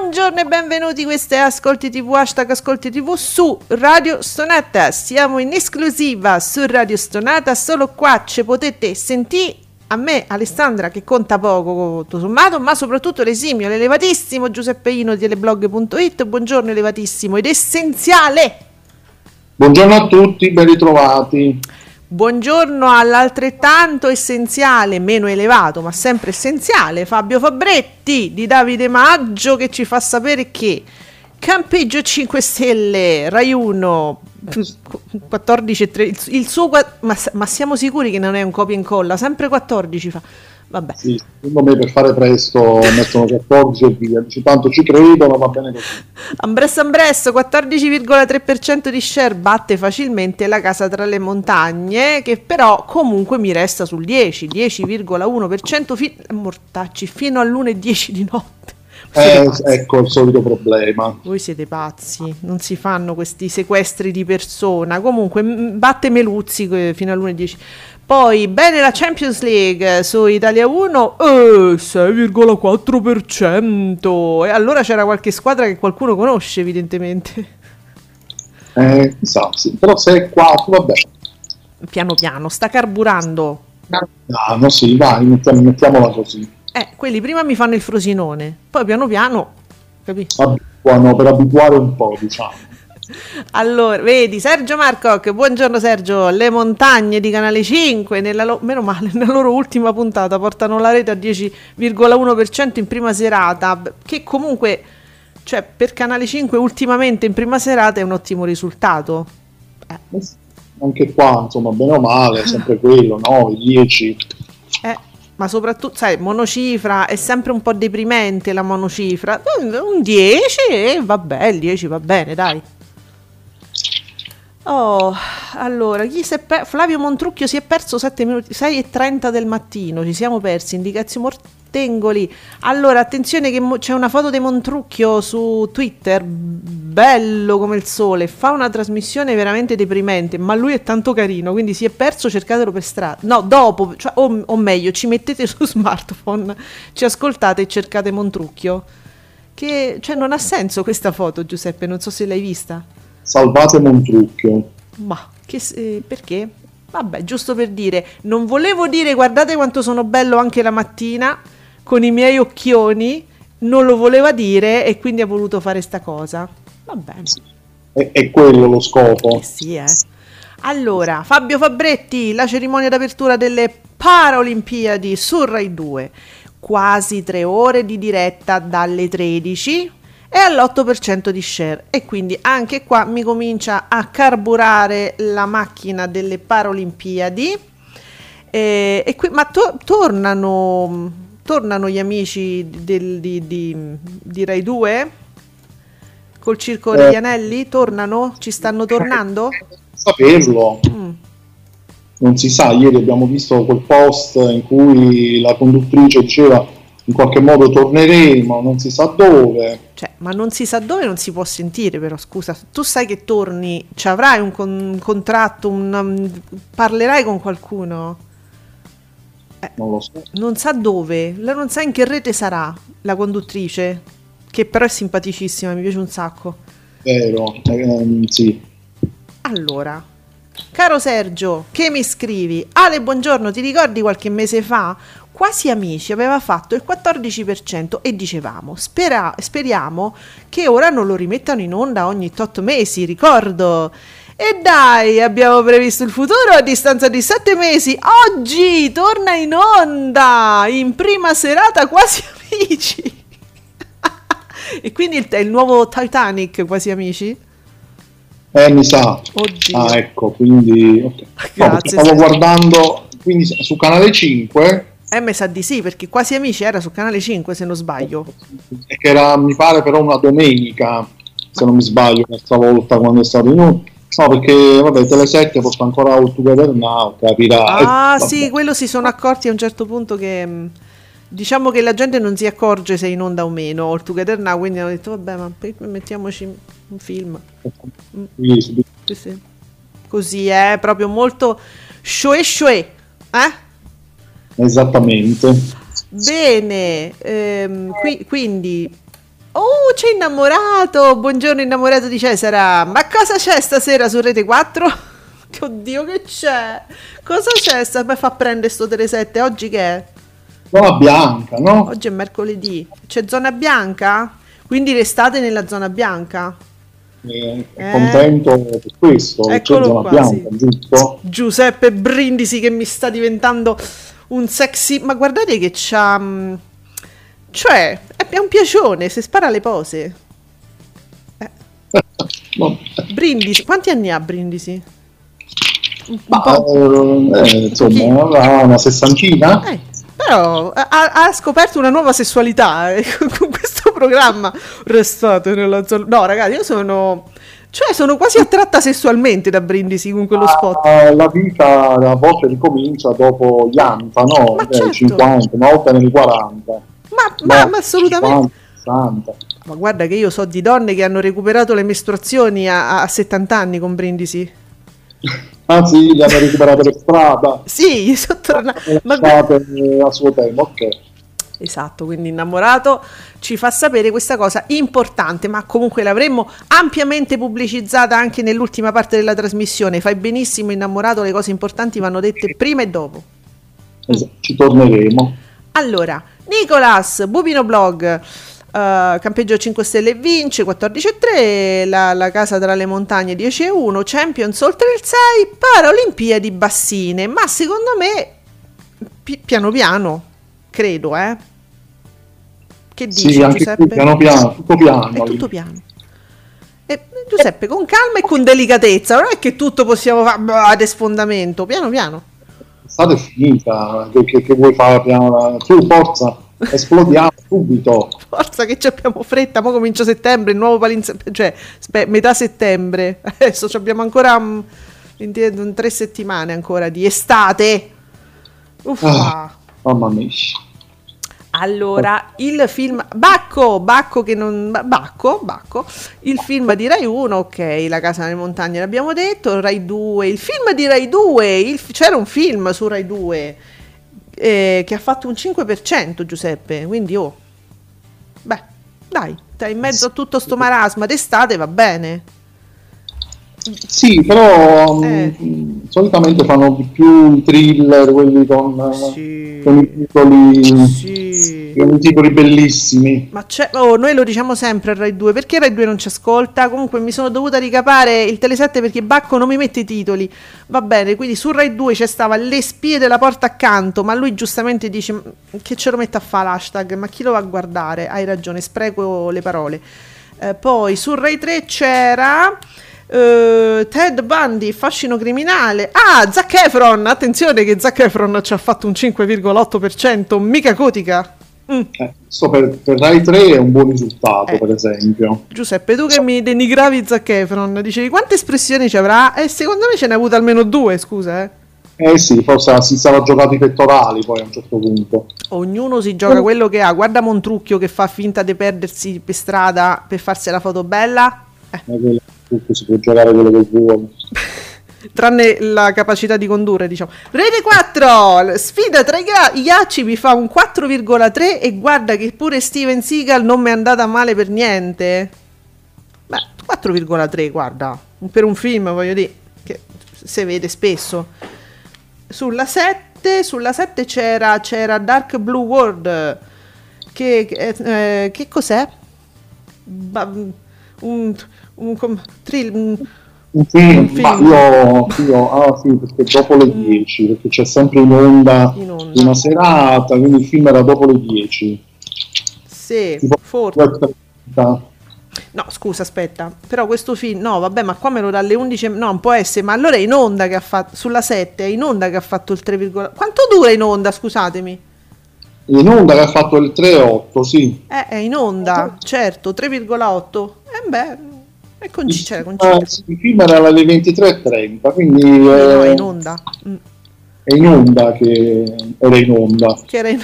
Buongiorno e benvenuti, questo è Ascolti TV, hashtag Ascolti TV su Radio Stonata. Siamo in esclusiva su Radio Stonata, solo qua ci potete sentire a me, Alessandra, che conta poco tutto sommato, ma soprattutto l'esimio, l'elevatissimo Giuseppeino di teleblog.it. Buongiorno elevatissimo ed essenziale. Buongiorno a tutti, ben ritrovati. Buongiorno all'altrettanto essenziale, meno elevato, ma sempre essenziale, Fabio Fabretti di Davide Maggio che ci fa sapere che Campeggio 5 Stelle, Rai 1, 14 e 3, il, il suo, ma, ma, siamo sicuri che non è un copia e incolla, sempre 14 fa. Vabbè. Sì, secondo me per fare presto mettono 14 e via, tanto ci credo, ma va bene così. Ambresso Ambresso, 14,3% di share, batte facilmente la casa tra le montagne, che però comunque mi resta sul 10, 10,1% fi- mortacci fino all'1,10 di notte. Eh, ecco il solito problema. Voi siete pazzi, non si fanno questi sequestri di persona. Comunque, batte Meluzzi fino all'1,10. Poi, bene la Champions League su Italia 1, eh, 6,4%. E allora c'era qualche squadra che qualcuno conosce, evidentemente. Eh, chissà, sì. però 6,4, vabbè. Piano piano, sta carburando. Ah, no, sì, vai, mettiamo, mettiamola così. Eh, quelli prima mi fanno il frosinone, poi piano piano, capito? Abituano, per abituare un po', diciamo. Allora, vedi Sergio Marcoc, buongiorno Sergio. Le montagne di Canale 5, nella lo- meno male, nella loro ultima puntata portano la rete a 10,1% in prima serata, che comunque, cioè, per Canale 5 ultimamente in prima serata è un ottimo risultato. Eh. Anche qua, insomma, bene o male, sempre quello, 9, 10. Eh, ma soprattutto, sai, monocifra è sempre un po' deprimente la monocifra. Un 10 e vabbè, il 10 va bene, dai. Oh, allora, per... Flavio Montrucchio si è perso 7 minuti, 6 e 30 del mattino, ci siamo persi, indicazioni Mortengoli. Allora, attenzione che mo- c'è una foto di Montrucchio su Twitter, bello come il sole, fa una trasmissione veramente deprimente, ma lui è tanto carino, quindi si è perso, cercatelo per strada. No, dopo, cioè, o, o meglio, ci mettete su smartphone, ci ascoltate e cercate Montrucchio. Che, cioè, non ha senso questa foto, Giuseppe, non so se l'hai vista salvate Montrucchio. Ma che, eh, perché? Vabbè, giusto per dire, non volevo dire guardate quanto sono bello anche la mattina con i miei occhioni, non lo voleva dire e quindi ha voluto fare sta cosa. Va bene. È, è quello lo scopo. Eh sì, eh. Allora, Fabio Fabretti, la cerimonia d'apertura delle Paralimpiadi su Rai 2. Quasi tre ore di diretta dalle 13 è all'8% di share e quindi anche qua mi comincia a carburare la macchina delle Paralimpiadi e, e qui, ma to- tornano, tornano gli amici del, di, di, di, Rai 2 col circo degli eh, anelli tornano? ci stanno tornando? saperlo mm. non si sa ieri abbiamo visto quel post in cui la conduttrice diceva in qualche modo torneremo, non si sa dove. Cioè, ma non si sa dove non si può sentire, però scusa, tu sai che torni, ci avrai un, con- un contratto, un, um, parlerai con qualcuno? Eh, non lo so. Non sa dove, lei non sa in che rete sarà la conduttrice, che però è simpaticissima, mi piace un sacco. Vero, ehm, sì. Allora, caro Sergio, che mi scrivi? Ale, buongiorno, ti ricordi qualche mese fa Quasi Amici aveva fatto il 14% e dicevamo spera, speriamo che ora non lo rimettano in onda ogni 8 mesi, ricordo. E dai, abbiamo previsto il futuro a distanza di 7 mesi. Oggi torna in onda in prima serata Quasi Amici. e quindi il, il nuovo Titanic Quasi Amici? Eh, mi sa. Oddio. Ah, ecco, quindi... ok. No, perché Grazie, stavo sì. guardando, quindi su Canale 5, Eh, mi sa di sì, perché Quasi Amici era su Canale 5, se non sbaglio. che era, mi pare, però una domenica, se non mi sbaglio, l'altra volta quando è stato in un... No, perché, vabbè, Tele7 porta ancora All Together Now, capirà. Ah, Eh, sì, quello si sono accorti a un certo punto che... mh, Diciamo che la gente non si accorge se è in onda o meno, All Together Now, quindi hanno detto, vabbè, ma mettiamoci un film. Sì, sì. Sì, sì. Così è proprio molto shoe shoe. Eh? Esattamente. Bene, ehm, qui- quindi... Oh, c'è innamorato! Buongiorno innamorato di Cesara! Ma cosa c'è stasera su Rete 4? Oddio, che c'è? Cosa c'è? Sta mi fa prendere sto Tele 7? Oggi che è? Zona bianca, no? Oggi è mercoledì. C'è zona bianca? Quindi restate nella zona bianca? Eh, Eh. contento per questo, Eccolo zona qua, bianca, giusto? Giuseppe Brindisi che mi sta diventando un sexy... Ma guardate che c'ha... mm, Cioè, è un piacione, se spara le pose. No, Brindisi, quanti anni ha Brindisi? Un ma, po'. eh, insomma, una sessantina? Eh, però ha, ha scoperto una nuova sessualità eh, con questo programma. Restate nella zona. No, ragazzi, io sono. Cioè, sono quasi attratta sessualmente da Brindisi con quello spot. Ah, la vita a volte ricomincia dopo gli Anta, no? Ma Eh, certo. 50, una volta nei 40. Ma, ma- No, ma assolutamente. 50, 60. Ma guarda che io so di donne che hanno recuperato le mestruazioni a, a 70 anni con Brindisi. Ah sì, li hanno recuperate per strada. Sì, sono Lasciate eh, a suo tempo, ok. Esatto, quindi innamorato ci fa sapere questa cosa importante, ma comunque l'avremmo ampiamente pubblicizzata anche nell'ultima parte della trasmissione. Fai benissimo innamorato, le cose importanti vanno dette prima e dopo. Es- Ci torneremo. Allora, Nicolas, Bubino Blog, eh, campeggio 5 stelle e vince 14,3, la, la casa tra le montagne 10,1, Champions oltre il 6, Paralimpiadi bassine, ma secondo me pi- piano piano, credo, eh. Che dici sì, Giuseppe? piano piano, tutto piano. È tutto piano. E, Giuseppe, con calma e con delicatezza, non è che tutto possiamo fare ad sfondamento, piano piano. L'estate è finita, che, che- che vuoi fare piano? Tu forza, esplodiamo subito. Forza che ci abbiamo fretta, mo comincia settembre, il nuovo palinsesto, cioè spe- metà settembre, adesso ci abbiamo ancora mm, in in tre settimane ancora di estate. Uffa. Ah. Mamma mia. Allora, il film Bacco, Bacco che non Ba- Bacco, Bacco, il film di Rai 1, ok, La casa nelle montagne l'abbiamo detto, Rai 2, il film di Rai 2, il- c'era un film su Rai 2 eh, che ha fatto un 5%, Giuseppe, quindi oh. Beh, dai, in mezzo a tutto sto marasma d'estate va bene. Sì, però Eh. mh, solitamente fanno di più i thriller, quelli con, eh, Sì. con i titoli, Sì. con i titoli bellissimi. Ma c'è, oh, noi lo diciamo sempre a Rai 2, perché Rai 2 non ci ascolta? Comunque mi sono dovuta ricapare il Tele7 perché Bacco non mi mette i titoli. Va bene, quindi su Rai 2 c'è stava Le spie della porta accanto, ma lui giustamente dice "Ma che ce lo mette a fare l'hashtag, ma chi lo va a guardare? Hai ragione, spreco le parole. Eh, poi su Rai 3 c'era eh, Ted Bundy, fascino criminale. Ah, Zac Efron, attenzione che Zac Efron ci ha fatto un 5,8%, mica cotica. Mm. Eh, questo per, per Rai 3 è un buon risultato, Eh. per esempio. Giuseppe, tu che mi denigravi Zac Efron, dicevi quante espressioni ci avrà? E secondo me ce ne ha avute almeno due, scusa, eh. Eh sì, forse si stava giocando i pettorali poi a un certo punto. Ognuno si gioca quello che ha. Guarda Montrucchio che fa finta di perdersi per strada per farsi la foto bella. Eh, che tutto si può giocare quello che vuole. tranne la capacità di condurre, diciamo. Rete 4, sfida tra i ghiacci mi fa un 4,3 e guarda che pure Steven Seagal non mi è andata male per niente. Beh, 4,3, guarda, per un film, voglio dire, che si vede spesso. Sulla 7, sulla 7 c'era, c'era Dark Blue World. Che, eh, che cos'è? Ba- un, un, com- thrill- un- film, Un film. Mm. io, io ah sì, perché dopo le 10, perché c'è sempre in onda, In onda. una serata, quindi il film era dopo le 10. sì, Tipo forse. 2.30. No, scusa, aspetta, però questo film, no, vabbè, ma qua me lo dà alle 11, no, non può essere, ma allora è in onda che ha fatto, sulla 7, è in onda che ha fatto il 3, quanto dura in onda, scusatemi? In onda che ha fatto il 3,8, sì. Eh, è in onda, certo, 3,8. Eh beh, è con Il, c'era con eh, sì, il film era alle 23.30, quindi No, è eh, in onda. Mm, è in onda che era in onda. che era in,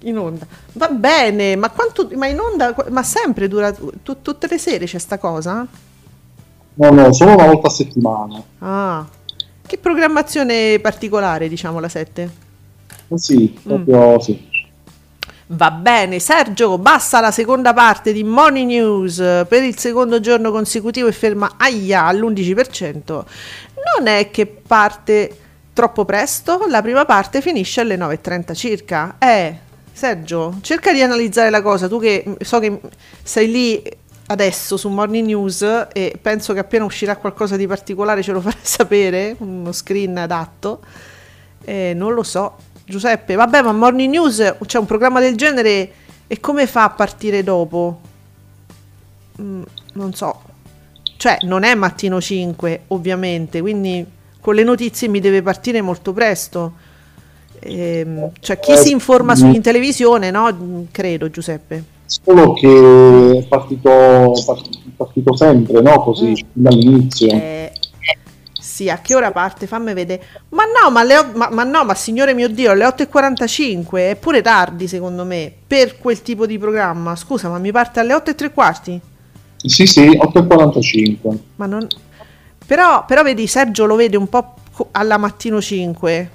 in onda. Va bene, ma quanto, ma in onda, ma sempre dura, tu- tutte le sere c'è sta cosa? No, no, solo una volta a settimana. Ah, che programmazione particolare, diciamo, la 7? Eh Sì, proprio sì. Va bene, Sergio, basta la seconda parte di Morning News per il secondo giorno consecutivo e ferma aia all'11%. Non è che parte troppo presto, la prima parte finisce alle 9.30 circa. Eh, Sergio, cerca di analizzare la cosa, tu che so che sei lì adesso su Morning News e penso che appena uscirà qualcosa di particolare ce lo farai sapere, uno screen adatto. Eh, non lo so, Giuseppe. Vabbè, ma Morning News c'è un programma del genere e come fa a partire dopo? Mm, non so. Cioè, non è mattino 5, ovviamente, quindi con le notizie mi deve partire molto presto. Ehm, cioè, chi Eh, si informa su mm. in televisione, no? Mm, Credo, Giuseppe. Solo che è partito, part- partito sempre, no? Così, dall'inizio. Eh, sì, a che ora parte? Fammi vedere. Ma no, ma, o- ma- ma no, ma signore mio Dio, alle 8.45 è pure tardi secondo me per quel tipo di programma. Scusa, ma mi parte alle 8 e tre quarti? Sì, sì, 8.45. Ma non... Però, però vedi, Sergio lo vede un po' alla mattino 5,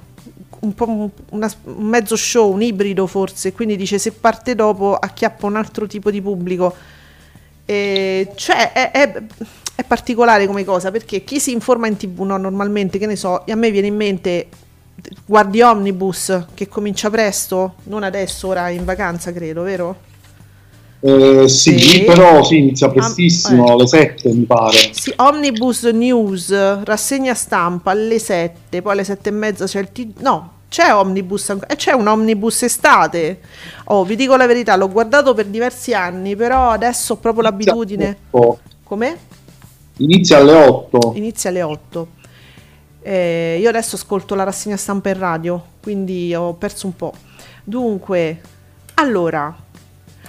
un po' un, una- un mezzo show, un ibrido forse, quindi dice se parte dopo acchiappa un altro tipo di pubblico. E cioè è, è- è particolare come cosa perché chi si informa in tv no, normalmente, che ne so, a me viene in mente guardi Omnibus che comincia presto, non adesso, ora in vacanza credo, vero? Eh, sì, Sì. però sì, inizia prestissimo, eh. alle 7 mi pare. Sì, Omnibus News, rassegna stampa alle 7, poi alle 7 e mezza c'è il T... No, c'è Omnibus, anco- eh, c'è un Omnibus estate. Oh, vi dico la verità, l'ho guardato per diversi anni, però adesso ho proprio l'abitudine. Otto. Inizia alle 8. Inizia alle 8. Eh, io adesso ascolto la rassegna stampa in radio, quindi ho perso un po'. Dunque, allora...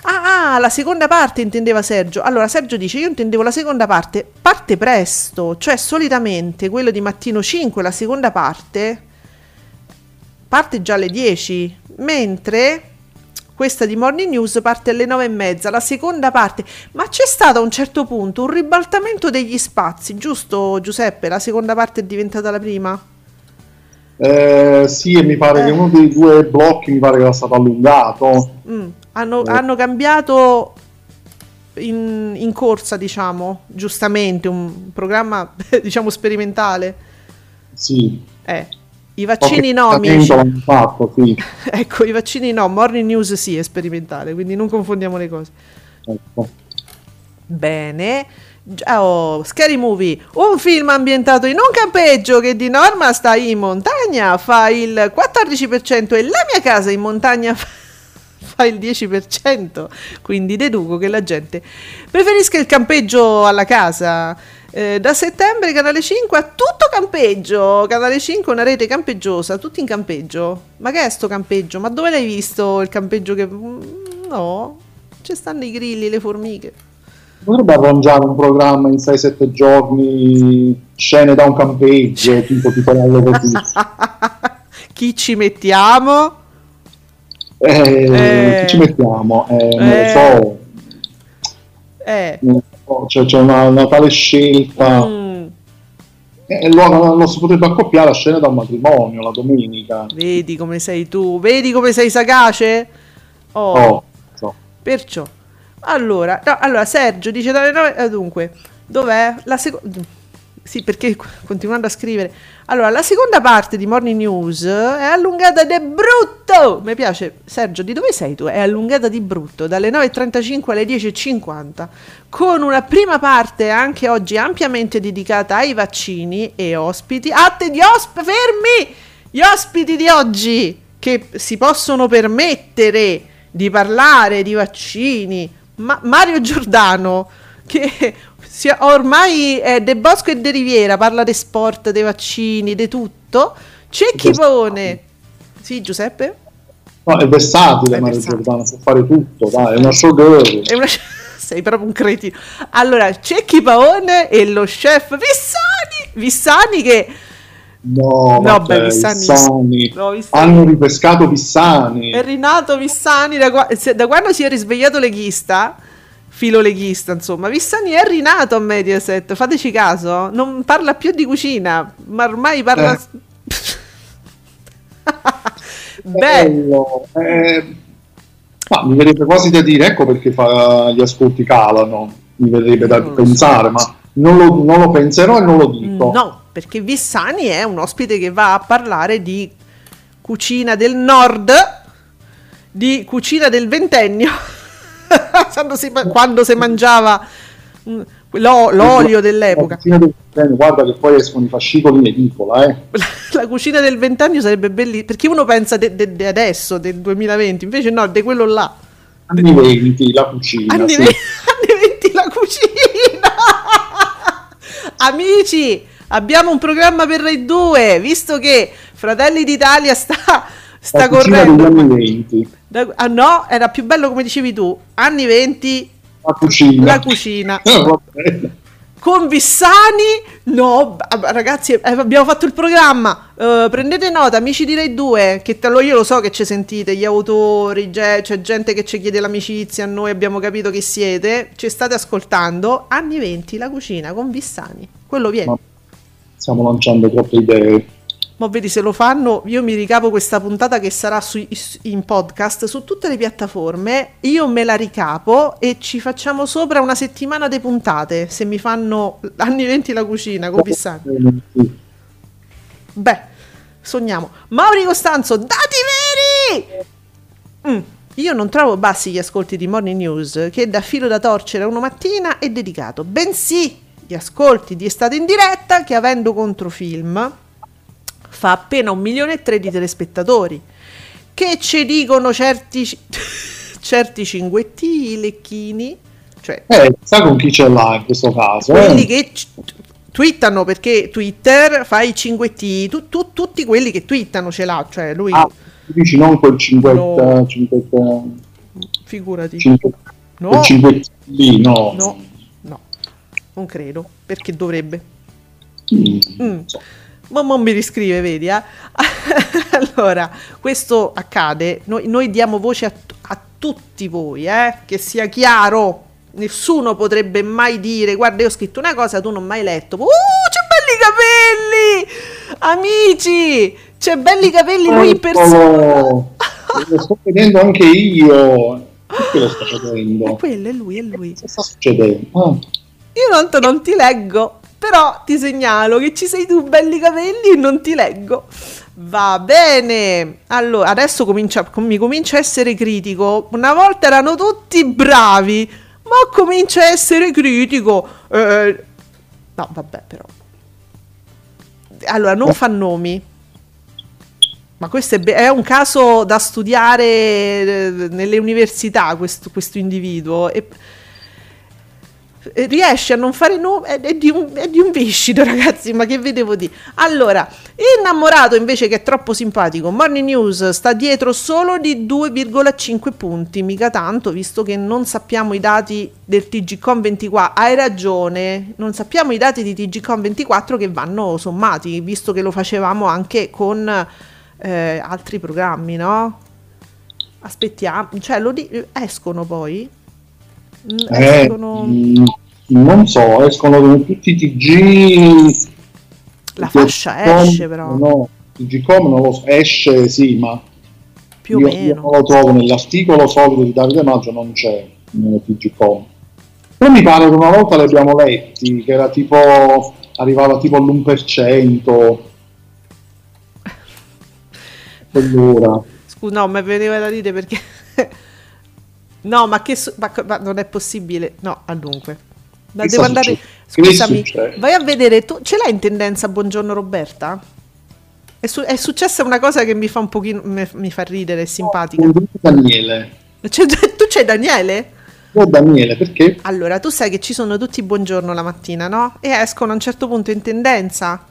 Ah, ah, la seconda parte intendeva Sergio. Allora, Sergio dice, io intendevo la seconda parte, parte presto, cioè solitamente quello di mattino 5, la seconda parte, parte già alle 10, mentre questa di Morning News parte alle 9 e mezza, la seconda parte. Ma c'è stato a un certo punto un ribaltamento degli spazi, giusto Giuseppe? La seconda parte è diventata la prima? Eh, sì, e mi pare Eh. che uno dei due blocchi mi pare che era stato allungato. Mm, Hanno, Eh. hanno cambiato in, in corsa, diciamo, giustamente, un programma, diciamo, sperimentale. Sì. Eh, i vaccini no, amici. fatto, sì. Ecco, i vaccini no, Morning News sì, è sperimentale, quindi non confondiamo le cose. Ecco. Bene. Oh, Scary Movie, un film ambientato in un campeggio che di norma sta in montagna, fa il 14% e la mia casa in montagna fa, fa il 10%, quindi deduco che la gente preferisca il campeggio alla casa. Eh, da settembre Canale 5 ha tutto campeggio, Canale 5 è una rete campeggosa, tutti in campeggio. Ma che è sto campeggio? Ma dove l'hai visto il campeggio che... Mm, No, ci stanno i grilli, le formiche. Potrebbe arrangiare un programma in 6-7 giorni, scene da un campeggio, tipo titolarlo così. Chi ci mettiamo? Eh, Eh. Chi ci mettiamo? Eh, non Eh. lo so. Eh. Non so, Cioè, c'è una, una tale scelta. mm, E lo, lo si potrebbe accoppiare a scene da un matrimonio la domenica. vedi come sei tu, vedi come sei sagace? Oh, Oh, so. perciò. Allora, no, allora Sergio dice dalle 9, eh, dunque, dov'è? La seconda... Sì, perché continuando a scrivere. Allora, la seconda parte di Morning News è allungata di brutto. Mi piace. Sergio, di dove sei tu? È allungata di brutto, dalle 9.35 alle 10.50, con una prima parte anche oggi ampiamente dedicata ai vaccini e ospiti. Atte di ospiti, fermi! Gli ospiti di oggi che si possono permettere di parlare di vaccini. Ma Mario Giordano che sia- ormai è De Bosco e De Riviera, parla di sport, dei vaccini, di tutto. Cecchi Pavone. Sì, Giuseppe? No, è versatile È Mario versatile. Giordano, sa fare tutto, dai, è una showgirl. È una- Sei proprio un cretino. Allora, Cecchi Paone e lo chef Vissani. Vissani che... No, No, vabbè, beh, Vissani- Vissani. no, Vissani- Hanno ripescato Vissani. È rinato Vissani da, da quando si è risvegliato leghista, filo leghista insomma, Vissani è rinato a Mediaset, fateci caso, non parla più di cucina, ma ormai parla... Beh, Bello. eh, ma mi verrebbe quasi da dire, ecco perché fa- gli ascolti calano, mi verrebbe da Non lo so. pensare, ma non lo, non lo penserò e non lo dico. no, perché Vissani è un ospite che va a parlare di cucina del nord, di cucina del ventennio, quando si, mangiava mm, l'o- l'olio dell'epoca. Del- Guarda che poi escono i fascicoli in edicola, eh. La cucina del ventennio sarebbe bellissima, perché uno pensa di adesso, del 2020, invece no, di quello là. Anni 20, la cucina. Anni, sì. anni 20 la cucina! Amici, abbiamo un programma per Rai 2, visto che Fratelli d'Italia sta, sta correndo. degli anni 20. Da- ah no, era più bello come dicevi tu, anni 20, La cucina. la cucina. Vabbè. Con Vissani, no, b- ragazzi, eh, abbiamo fatto il programma. eh, prendete nota, amici di Rai 2, che lo- io lo so che ci sentite, gli autori, c'è gente che ci chiede l'amicizia, noi abbiamo capito chi siete, ci state ascoltando. Anni 20, la cucina con Vissani, quello viene. Ma- Stiamo lanciando troppe idee. Ma vedi, se lo fanno, io mi ricavo questa puntata che sarà su- in podcast su tutte le piattaforme. Io me la ricapo e ci facciamo sopra una settimana di puntate. Se mi fanno anni 20 la cucina con sì. Beh, sogniamo. Mauri Costanzo, dati veri! Mm, Io non trovo bassi gli ascolti di Morning News, che da filo da torcere a una mattina è dedicato, bensì gli ascolti di Estate in diretta, che avendo controfilm fa appena un milione e tre di telespettatori. Che ci dicono certi, certi cinguetti, lecchini, cioè Eh, sa con chi ce l'ha in questo caso? quelli eh? che twittano perché Twitter fa i cinguetti, tu- tu- tutti quelli che twittano ce l'ha, cioè lui, Ah, dici non quel 50, No. 50, figurati. 50 No, quel 50 lì, no. no, no, non credo, perché dovrebbe. Mm, Mm. so. Ma non mi riscrive, vedi? eh? allora, questo accade, noi, noi diamo voce a, a tutti voi, eh? che sia chiaro. Nessuno potrebbe mai dire, guarda, io ho scritto una cosa, tu non mi hai letto. Uh, c'è belli capelli! Amici, c'è belli capelli lui in persona. Lo sto vedendo anche io. Perché lo sto È vedendo? quello, è lui, è lui. Cosa sta succedendo? Ah, Io tanto non ti leggo, però ti segnalo che ci sei tu, belli capelli, e non ti leggo. Va bene. Allora, adesso comincia, com- mi comincia a essere critico. Una volta erano tutti bravi, ma comincia a essere critico. Eh, no, vabbè, però. Allora, non fa nomi. Ma questo è, be- è un caso da studiare eh, nelle università, questo, questo individuo. E riesce a non fare nomi, è, è di un, è di un viscido, ragazzi, ma che vedevo di. Allora, innamorato invece che è troppo simpatico, Morning News sta dietro solo di 2,5 punti, mica tanto, visto che non sappiamo i dati del TGCOM 24. Hai ragione, non sappiamo i dati di TGCOM 24 che vanno sommati, visto che lo facevamo anche con eh, altri programmi, no? Aspettiamo, cioè lo di- escono poi? Eh, Escono... mm, non so, escono tutti i TG. La TG fascia Com, esce però, No, TGCOM non lo so, esce sì, ma più o io, io meno. non lo trovo nell'articolo solito di Davide Maggio, non c'è nel TGCOM. Però mi pare che una volta li abbiamo letti, che era tipo, arrivava tipo all'1%. Allora, Scusa, no, mi veniva da dire perché... no, ma che... su- ma, ma non è possibile. No, ah, dunque. Ma devo andare... Scusami, vai a vedere... Tu ce l'hai in tendenza Buongiorno Roberta? È, su- è successa una cosa che mi fa un pochino... mi, mi fa ridere, è simpatica. Buongiorno Daniele. C'è- tu c'hai Daniele? Oh Daniele, perché? Allora, tu sai che ci sono tutti buongiorno la mattina, no? E escono a un certo punto in tendenza.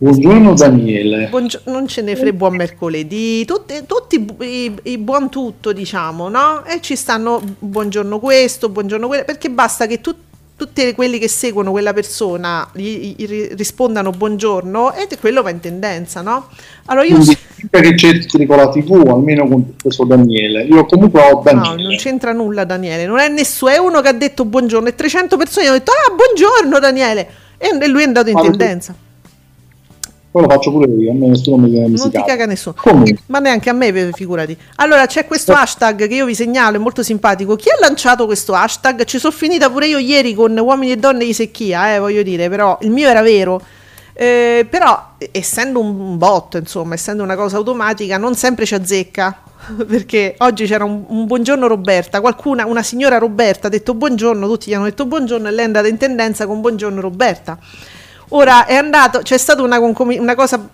Buongiorno Daniele. Buongio- non ce ne frega buon mercoledì, tutti, tutti i, i buon tutto, diciamo, no? E ci stanno buongiorno questo, buongiorno quello, perché basta che tu, tutti quelli che seguono quella persona gli, gli rispondano buongiorno e quello va in tendenza, no? Allora io Quindi che cerchi con la TV, almeno con questo Daniele. Io comunque ho No, Daniele. non c'entra nulla Daniele, non è nessuno, è uno che ha detto buongiorno e 300 persone hanno detto ah buongiorno Daniele e lui è andato in Ma tendenza. Poi lo faccio pure io, a me nessuno mi viene a Non ti visitare. caga nessuno. Comunque, Ma neanche a me, figurati. Allora, c'è questo hashtag che io vi segnalo, è molto simpatico. Chi ha lanciato questo hashtag? Ci sono finita pure io ieri con uomini e donne di secchia, eh, voglio dire, però il mio era vero. Eh, però, essendo un bot, insomma, essendo una cosa automatica, non sempre ci azzecca. Perché oggi c'era un, un buongiorno Roberta, qualcuna, una signora Roberta ha detto buongiorno, tutti gli hanno detto buongiorno e lei è andata in tendenza con buongiorno Roberta. Ora è andato, c'è stata una, una cosa,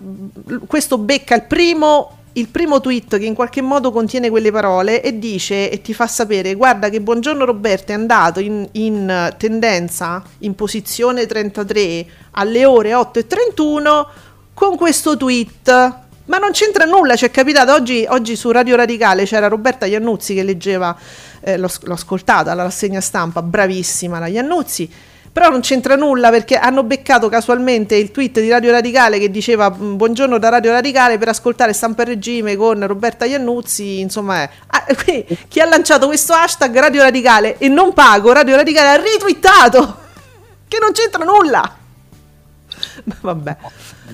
questo becca il primo, il primo tweet che in qualche modo contiene quelle parole e dice e ti fa sapere, guarda che buongiorno Roberta è andato in, in tendenza, in posizione 33 alle ore 8 e 31 con questo tweet. Ma non c'entra nulla, ci è capitato oggi, oggi su Radio Radicale c'era Roberta Iannuzzi che leggeva, eh, l'ho, l'ho ascoltata la rassegna stampa, bravissima la Iannuzzi, però non c'entra nulla perché hanno beccato casualmente il tweet di Radio Radicale che diceva "Mm, buongiorno da Radio Radicale per ascoltare Stampa e Regime con Roberta Iannuzzi, insomma è. Ah, quindi chi ha lanciato questo hashtag Radio Radicale e non pago Radio Radicale ha ritwittato che non c'entra nulla. Ma Vabbè.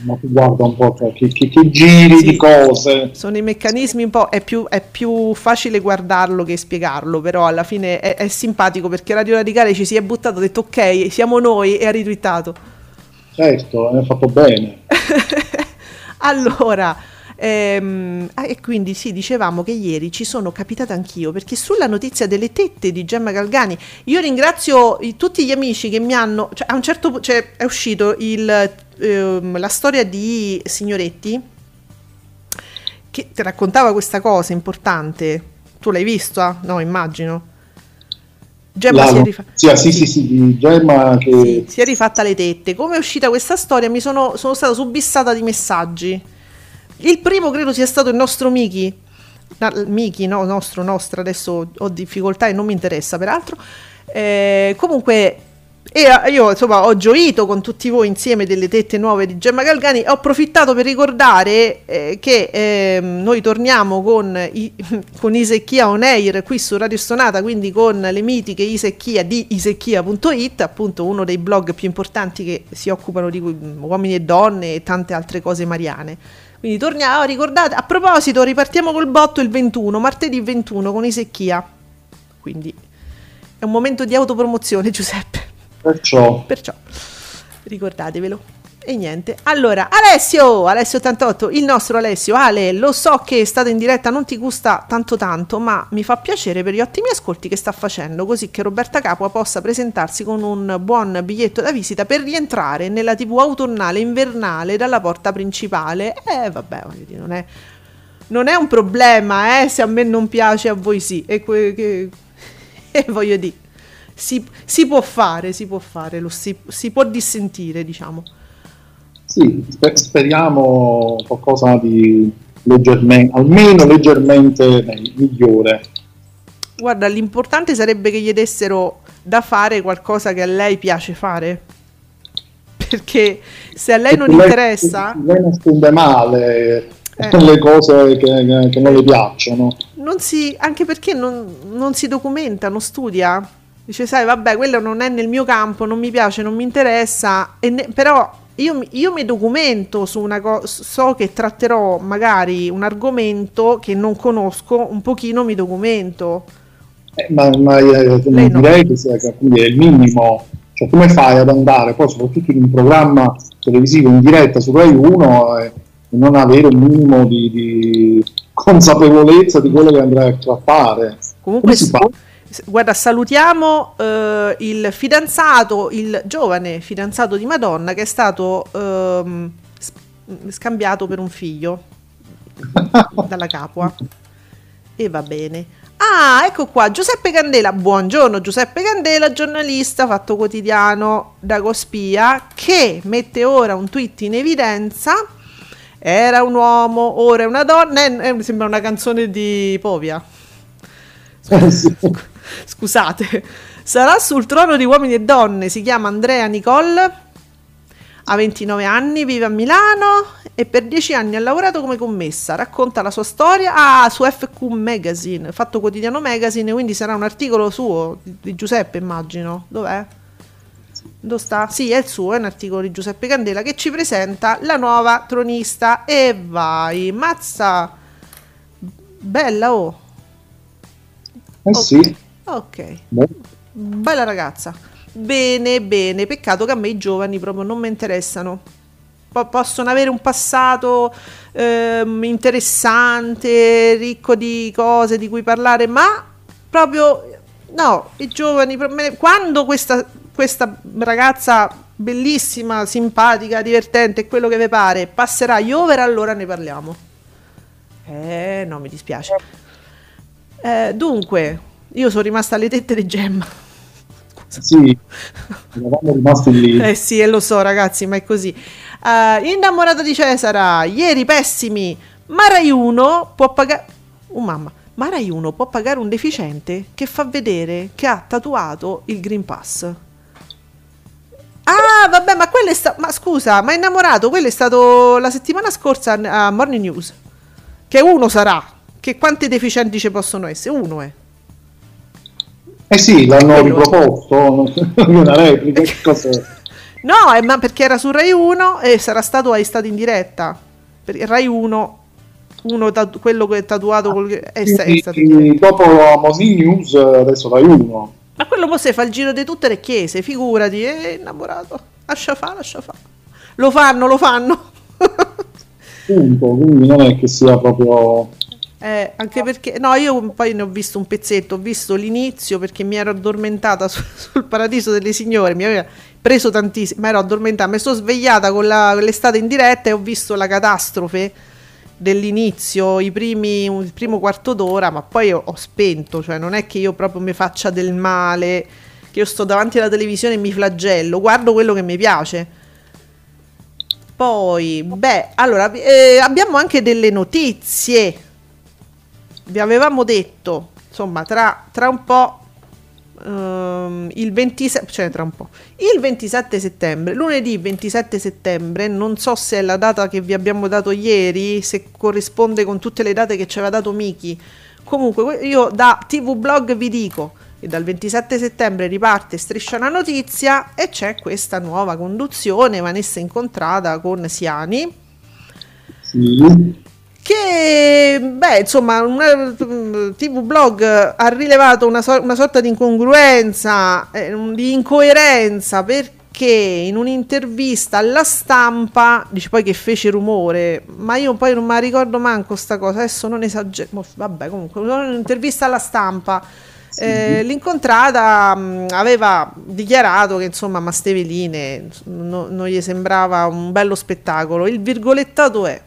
ma tu guarda un po', cioè, che, che- che giri Sì. di cose. Sono i meccanismi un po'. È più, è più facile guardarlo che spiegarlo, però alla fine è, è simpatico perché Radio Radicale ci si è buttato, ha detto ok, siamo noi e ha ritwittato. Certo, hai fatto bene. allora, ehm, ah, e quindi sì, dicevamo che ieri ci sono capitata anch'io perché sulla notizia delle tette di Gemma Galgani, io ringrazio i- tutti gli amici che mi hanno, cioè, a un certo punto cioè, è uscito il, ehm, la storia di Signoretti che ti raccontava questa cosa importante. Tu l'hai vista? No, immagino. Gemma La si è rifa- notizia, sì, sì, sì, Gemma che... sì, si è rifatta le tette. Come è uscita questa storia mi sono, sono stata subissata di messaggi. Il primo credo sia stato il nostro Miki. Na- Miki, no, nostro, nostra, adesso ho difficoltà e non mi interessa peraltro. Eh, comunque, era- io insomma ho gioito con tutti voi insieme delle tette nuove di Gemma Galgani. Ho approfittato per ricordare eh, che ehm, noi torniamo con, i, con Isecchia On Air qui su Radio Stonata, quindi con le mitiche Isecchia di isecchia.it, appunto uno dei blog più importanti che si occupano di uomini e donne e tante altre cose mariane. Quindi torniamo, ricordate, a proposito, ripartiamo col botto il 21, martedì 21 con Isecchia. Quindi è un momento di autopromozione, Giuseppe. Perciò, Perciò ricordatevelo. E niente. Allora, Alessio, Alessio88, il nostro Alessio, Ale, lo so che stato in diretta, non ti gusta tanto tanto, ma mi fa piacere per gli ottimi ascolti che sta facendo, così che Roberta Capua possa presentarsi con un buon biglietto da visita per rientrare nella TV autunnale invernale dalla porta principale. Eh, vabbè, voglio dire, non è non è un problema, eh, se a me non piace, a voi sì. E que- che- e voglio dire, si, si può fare, si può fare, lo si, si può dissentire, diciamo. Sì, sper- speriamo qualcosa di leggermente, almeno leggermente me- migliore. Guarda, l'importante sarebbe che gli dessero da fare qualcosa che a lei piace fare. Perché se a lei non lei- interessa, Lei non spende male Eh. le cose che, che- non le piacciono. non si, anche perché non, non si documenta, non studia. Dice, sai, vabbè, quello non è nel mio campo, non mi piace, non mi interessa, ne- però io, mi- io mi documento su una cosa, so che tratterò magari un argomento che non conosco, un pochino mi documento. Eh, ma ma, eh, direi che sia è il minimo. Cioè, come fai ad andare poi, soprattutto in un programma televisivo in diretta su Rai 1 e e non avere un minimo di, di consapevolezza di quello che andrai a trattare? Comunque, Come si fa? Guarda, salutiamo eh, il fidanzato, il giovane fidanzato di Madonna che è stato ehm, scambiato per un figlio dalla capua. E va bene. Ah, ecco qua, Giuseppe Candela. Buongiorno Giuseppe Candela, giornalista fatto quotidiano da Cospia, che mette ora un tweet in evidenza. Era un uomo, ora è una donna. Eh, sembra una canzone di Povia. Eh. Scusate. Sarà sul trono di uomini e donne. Si chiama Andrea Nicole. Ha 29 anni, vive a Milano e per 10 anni ha lavorato come commessa. Racconta la sua storia ah, su FQ Magazine, Fatto Quotidiano Magazine, quindi sarà un articolo suo di, di Giuseppe, immagino. Dov'è? Dove sta? Sì, è il suo, è un articolo di Giuseppe Candela che ci presenta la nuova tronista. E vai, mazza! Bella, oh! Eh sì. Ok, Boh. bella ragazza. Bene, bene, peccato che a me i giovani proprio non mi interessano. Po- possono avere un passato ehm, interessante, ricco di cose di cui parlare, ma proprio no, i giovani, quando questa, questa ragazza bellissima, simpatica, divertente, quello che vi pare, passerà gli over, allora ne parliamo. Eh, no, mi dispiace. Eh, dunque, io sono rimasta alle tette di Gemma. Sì, eravamo rimasti lì. Eh sì, e lo so ragazzi, ma è così. Eh, innamorata di Cesara, ieri pessimi, ma Rai 1 può pagare... Oh mamma, ma Rai 1 può pagare un deficiente che fa vedere che ha tatuato il Green Pass. Ah, vabbè, ma quello è stato... Ma scusa, ma innamorato, quello è stato la settimana scorsa a Morning News. Che uno sarà. Che quanti deficienti ci possono essere? Uno è. Eh sì, l'hanno Quello. riproposto, una replica, che cos'è? No, eh, ma perché era su Rai 1 e sarà stato è stato in diretta. Per Rai 1, uno tatu- quello che è tatuato col, è, è stato in. Quindi, dopo Mosi News, adesso dai uno. Ma quello poi se fa il giro di tutte le chiese, figurati, è innamorato. Lascia fa, lascia fa. Lo fanno, lo fanno. Punto, quindi non è che sia proprio... Eh, anche perché, no, io poi ne ho visto un pezzetto, ho visto l'inizio perché mi ero addormentata su- sul paradiso delle signore, mi aveva preso tantissimo, ma ero addormentata, mi sono svegliata con, la- con l'estate in diretta e ho visto la catastrofe dell'inizio, primi, il primo quarto d'ora, ma poi ho, ho spento, cioè non è che io proprio mi faccia del male, che io sto davanti alla televisione e mi flagello, guardo quello che mi piace. Poi, beh, allora, eh, abbiamo anche delle notizie vi avevamo detto, insomma, tra, tra un po', ehm, il 27, cioè tra un po', il 27 settembre, lunedì 27 settembre, non so se è la data che vi abbiamo dato ieri, se corrisponde con tutte le date che ci aveva dato Miki. Comunque, que- io da TV Blog vi dico che dal 27 settembre riparte Striscia la notizia e c'è questa nuova conduzione, Vanessa incontrata con Siani Sì, che beh insomma una mm, TV blog ha rilevato una, so- una sorta di incongruenza eh, un- di incoerenza perché in un'intervista alla stampa dice poi che fece rumore ma io poi non la ricordo manco sta cosa adesso non esagero vabbè comunque in un'intervista alla stampa. Eh, l'incontrata mh, aveva dichiarato che insomma Masteveline no- non gli sembrava un bello spettacolo. Il virgolettato è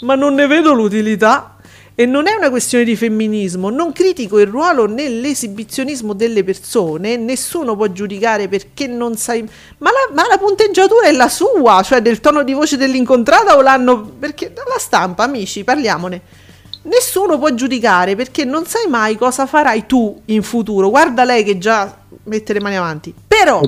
ma non ne vedo l'utilità. E non è una questione di femminismo, non critico il ruolo nell'esibizionismo delle persone, nessuno può giudicare perché non sai... Ma la, ma la punteggiatura è la sua, cioè del tono di voce dell'incontrata o l'hanno... Perché la stampa, amici, parliamone. Nessuno può giudicare perché non sai mai cosa farai tu in futuro. Guarda lei che già mette le mani avanti. Però,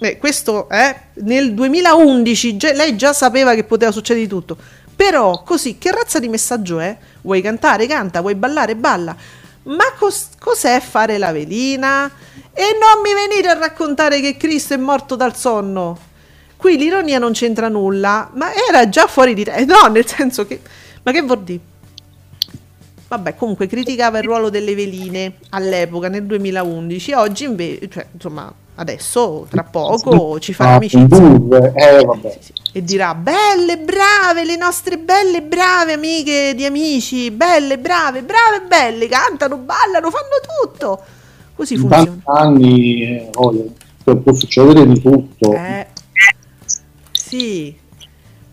eh, questo è nel 2011, già- lei già sapeva che poteva succedere di tutto. Però, così, che razza di messaggio è? Vuoi cantare? Canta, vuoi ballare? Balla. Ma cos- cos'è fare la velina? E non mi venire a raccontare che Cristo è morto dal sonno. Qui l'ironia non c'entra nulla, ma era già fuori di te. No, nel senso che... Ma che vuol dire? Vabbè, comunque criticava il ruolo delle veline all'epoca, nel 2011. Oggi invece, cioè, insomma, adesso, tra poco, ci farà Ah, amicizia. eh, vabbè. Sì, sì. E dirà, belle, brave, le nostre belle, brave amiche di amici, belle, brave, brave, belle, cantano, ballano, fanno tutto. Così funziona. anni eh, può può succedere di tutto. Eh, sì.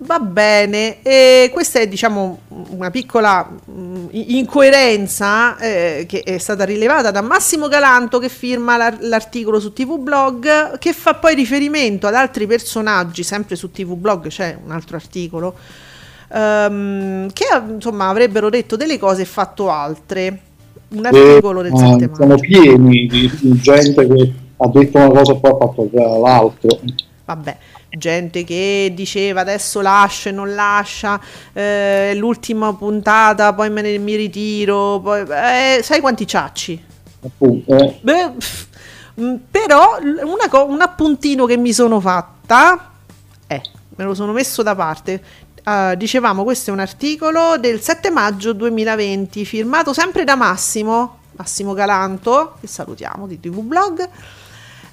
Va bene, e questa è diciamo una piccola mh, incoerenza eh, che è stata rilevata da Massimo Galanto che firma l'ar- l'articolo su TV Blog che fa poi riferimento ad altri personaggi, sempre su TV Blog c'è un altro articolo, ehm, che insomma avrebbero detto delle cose e fatto altre. Un articolo del 7 Eh, maggio. siamo pieni di, di gente che ha detto una cosa e poi ha fatto l'altro. Vabbè, gente che diceva adesso lascia e non lascia, eh, l'ultima puntata, poi me ne mi ritiro, poi, eh, sai quanti ciacci? Appunto, eh. Beh, pff, mm, però co- un appuntino che mi sono fatta, eh, me lo sono messo da parte. Ah, dicevamo, questo è un articolo del 7 maggio 2020, firmato sempre da Massimo, Massimo Galanto, che salutiamo di TV Blog.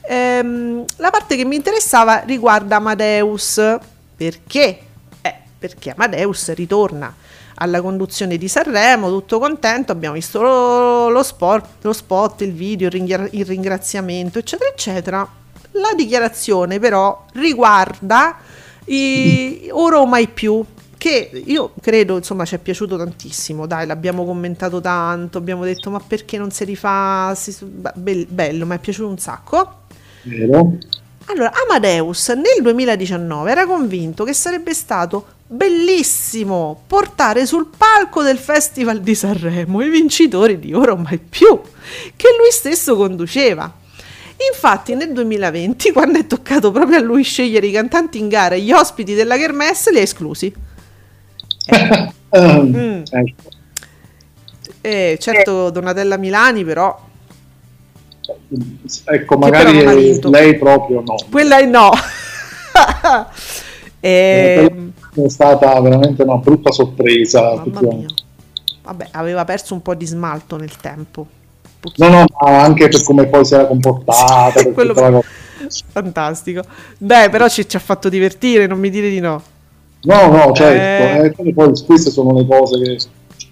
Ehm, la parte che mi interessava riguarda Amadeus. Perché? Eh, perché Amadeus ritorna alla conduzione di Sanremo, tutto contento, abbiamo visto lo, lo sport, lo spot, il video, il, ringra- il ringraziamento, eccetera, eccetera. La dichiarazione però riguarda i Ora o mai più, che io credo insomma ci è piaciuto tantissimo, dai, l'abbiamo commentato tanto, abbiamo detto ma perché non si rifà, si- be- bello, mi è piaciuto un sacco. Vero? Allora, Amadeus nel 2019 era convinto che sarebbe stato bellissimo portare sul palco del Festival di Sanremo i vincitori di Ora o Mai Più, che lui stesso conduceva. Infatti nel 2020, quando è toccato proprio a lui scegliere i cantanti in gara e gli ospiti della Kermesse, li ha esclusi. Ehm, Mm. ecco. E certo Donatella Milani però, Ecco, magari lei proprio no. quella è no. e, È stata veramente una brutta sorpresa. Mamma mia. effettivamente. Vabbè, aveva perso un po' di smalto nel tempo. No, no, ma anche per come poi si era comportata. Quello- cosa. Fantastico. Beh, però ci, ci ha fatto divertire, non mi dire di no. No, no, certo. Eh. eh, poi queste sono le cose che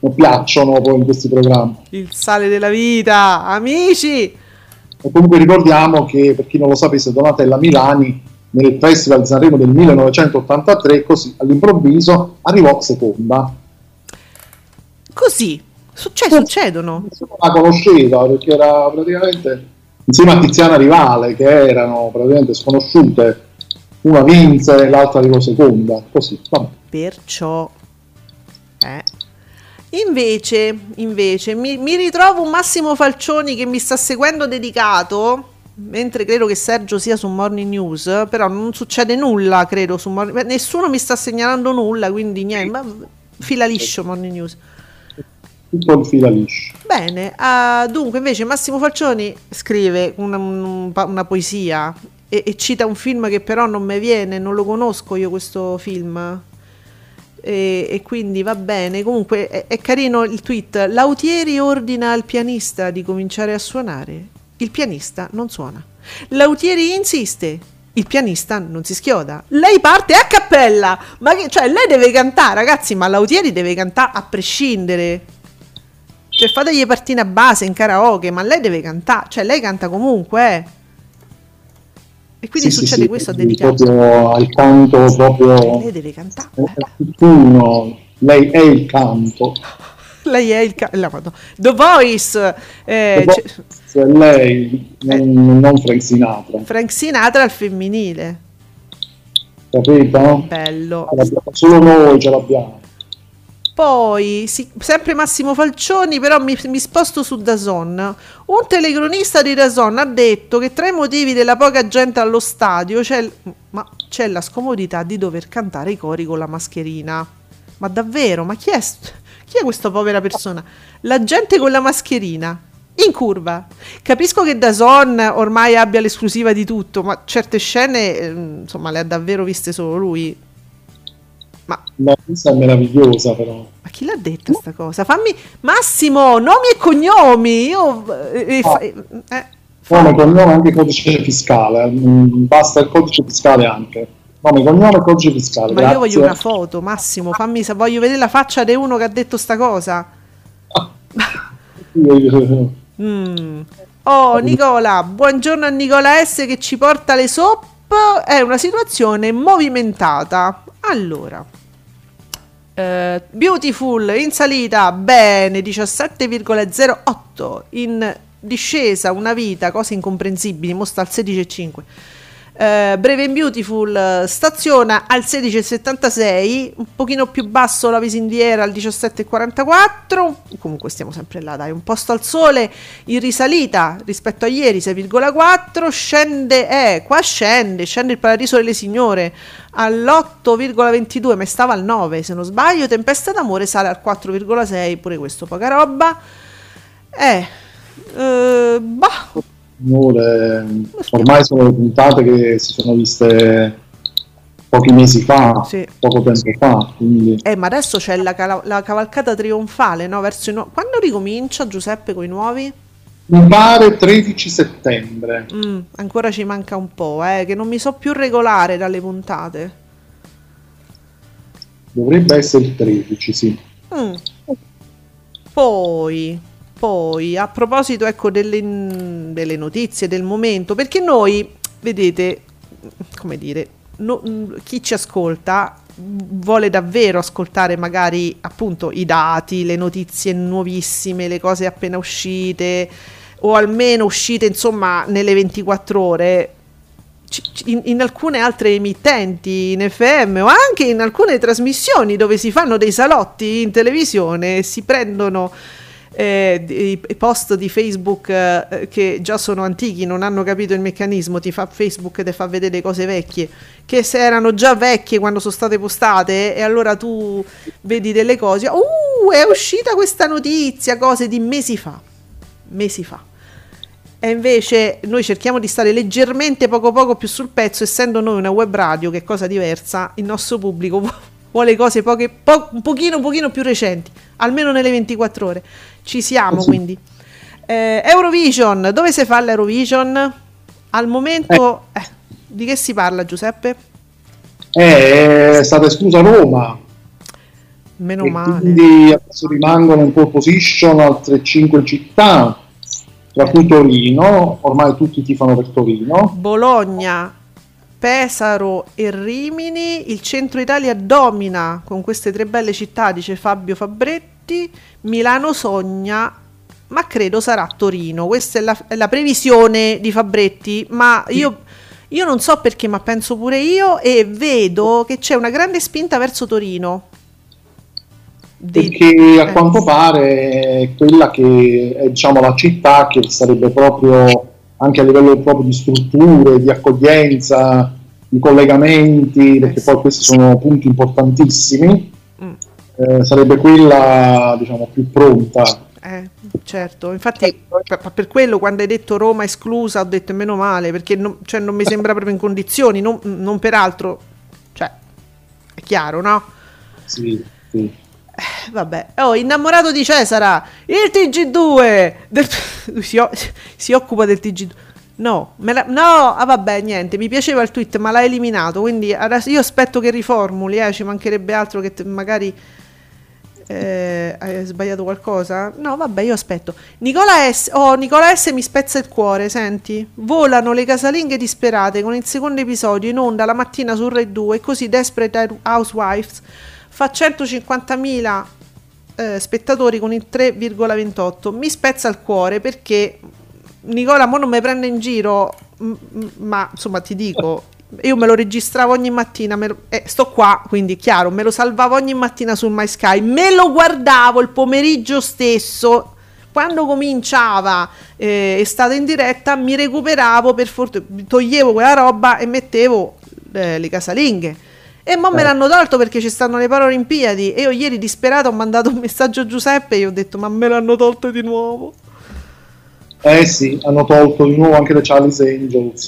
mi piacciono poi in questi programmi. Il sale della vita, amici. E comunque ricordiamo che, per chi non lo sapesse, Donatella Milani nel Festival di Sanremo del 1983, così all'improvviso arrivò seconda. Così, succe- succedono. Nessuno la conosceva perché era praticamente insieme a Tiziana Rivale, che erano praticamente sconosciute. Una vinse e l'altra arrivò seconda. Così, vabbè. Perciò... Invece, invece mi, mi ritrovo un Massimo Falcioni che mi sta seguendo dedicato, mentre credo che Sergio sia su Morning News, però non succede nulla, credo, su Morning Nessuno mi sta segnalando nulla, quindi niente, ma fila liscio Morning News. tutto il fila liscio. Bene, ah, dunque invece Massimo Falcioni scrive una, un- una poesia e, e cita un film che però non mi viene, non lo conosco io questo film. E, e quindi va bene. Comunque è, è carino il tweet. Lautieri ordina al pianista di cominciare a suonare. Il pianista non suona. Lautieri insiste. Il pianista non si schioda. Lei parte a cappella. Ma che, cioè, lei deve cantare, ragazzi. Ma Lautieri deve cantare a prescindere. Cioè, fategli partire a base in karaoke, ma lei deve cantare. Cioè, lei canta comunque. eh. E quindi Sì, succede sì, questo a dedicato. Proprio al canto, proprio Lei deve cantare. è tutt'uno. Lei è il canto. Lei è il ca- la Madonna. The Voice. eh, The c'è- Se lei, non, non Frank Sinatra, Frank Sinatra al femminile. capito? Bello. Ce l'abbiamo- Solo noi ce l'abbiamo. Poi, sì, sempre Massimo Falcioni, però mi, mi sposto su Dazon. Un telecronista di Dazon ha detto che tra i motivi della poca gente allo stadio c'è, ma c'è la scomodità di dover cantare i cori con la mascherina. Ma davvero? Ma chi è, chi è questa povera persona? La gente con la mascherina. In curva. Capisco che Dazon ormai abbia l'esclusiva di tutto, ma certe scene, eh, insomma, le ha davvero viste solo lui. Ma La questa è meravigliosa però. ma chi l'ha detta sta cosa? Fammi Massimo, nomi e cognomi. Io eh, eh, fa- eh, Nome, cognome anche codice fiscale. mm, Basta il codice fiscale anche. Nome, cognome e codice fiscale. ma io grazie. voglio una foto, Massimo, fammi sa- voglio vedere la faccia di uno che ha detto sta cosa. Mm. Oh, Nicola, buongiorno a Nicola S che ci porta le soap. È una situazione movimentata. Allora, eh, Beautiful in salita, bene, 17,08 in discesa, una vita, cose incomprensibili, mostra al 16,5. Eh, Breve and Beautiful eh, staziona al 16,76, un pochino più basso la Visindiera al 17,44, comunque stiamo sempre là, dai, un posto al sole in risalita rispetto a ieri 6,4, scende, eh, qua scende, scende il Paradiso delle Signore all'8,22, ma stava al 9 se non sbaglio, Tempesta d'amore sale al 4,6, pure questo poca roba. Eh, eh bah, Signore, ormai sono le puntate che si sono viste pochi mesi fa, Sì. poco tempo fa, quindi Eh, ma adesso c'è la, cala- la cavalcata trionfale, no? Verso nu- Quando ricomincia Giuseppe con i nuovi? mi pare 13 settembre. Mm, ancora ci manca un po', eh, che non mi so più regolare dalle puntate. Dovrebbe essere il 13, sì. Mm. Poi, poi, a proposito ecco delle, delle notizie del momento, perché noi, vedete, come dire, no- chi ci ascolta vuole davvero ascoltare magari appunto i dati, le notizie nuovissime, le cose appena uscite o almeno uscite insomma nelle 24 ore. In, in alcune altre emittenti in FM o anche in alcune trasmissioni dove si fanno dei salotti in televisione si prendono eh, i, post di Facebook eh, che già sono antichi, non hanno capito il meccanismo, ti fa Facebook e ti fa vedere cose vecchie che se erano già vecchie quando sono state postate e allora tu vedi delle cose, uh, è uscita questa notizia, cose di mesi fa, mesi fa. E invece noi cerchiamo di stare leggermente poco poco più sul pezzo, essendo noi una web radio, che è cosa diversa, il nostro pubblico vuole cose poche, po- un pochino, un pochino più recenti, almeno nelle 24 ore. Ci siamo Sì. quindi. Eh, Eurovision, dove si fa l'Eurovision? Al momento, eh, di che si parla Giuseppe? Eh, È stata esclusa Roma, Meno male. quindi adesso rimangono in pole position altre 5 città, tra cui Torino, ormai tutti tifano per Torino. Bologna, Pesaro e Rimini, il centro Italia domina con queste tre belle città, dice Fabio Fabretti, Milano sogna, ma credo sarà Torino, questa è la, è la previsione di Fabretti, ma io, io non so perché, ma penso pure io e vedo che c'è una grande spinta verso Torino. Di- perché a eh. quanto pare è quella che è diciamo, la città che sarebbe proprio anche a livello proprio di strutture, di accoglienza, di collegamenti, perché poi questi sono punti importantissimi, Mm. eh, sarebbe quella diciamo, più pronta. Eh, certo, infatti per, per quello quando hai detto Roma esclusa ho detto meno male perché non, cioè, non mi sembra proprio in condizioni, non, non peraltro, cioè è chiaro, no? Sì, sì. Vabbè, oh, innamorato di Cesara, il TG2 del- si, si occupa del TG2. No, la- no, ah, vabbè, niente, mi piaceva il tweet, ma l'ha eliminato, quindi adesso io aspetto che riformuli, eh, ci mancherebbe altro che te- magari eh, hai sbagliato qualcosa? No, vabbè, io aspetto. Nicola S. Oh, Nicola S. mi spezza il cuore, senti. Volano le casalinghe disperate con il secondo episodio in onda la mattina su Rai 2 e così Desperate Housewives fa 150.000 eh, spettatori con il 3,28. Mi spezza il cuore perché Nicola mo non mi prende in giro, m- m- ma insomma ti dico, io me lo registravo ogni mattina, lo- eh, sto qua, quindi chiaro, me lo salvavo ogni mattina sul My Sky, me lo guardavo il pomeriggio stesso. Quando cominciava eh, estate in diretta, mi recuperavo per fortuna, toglievo quella roba e mettevo eh, le casalinghe. E mo me Eh. l'hanno tolto perché ci stanno le Paralimpiadi. E io ieri disperata ho mandato un messaggio a Giuseppe e gli ho detto: Ma me l'hanno tolto di nuovo. Eh sì, hanno tolto di nuovo anche le Charlie's Angels,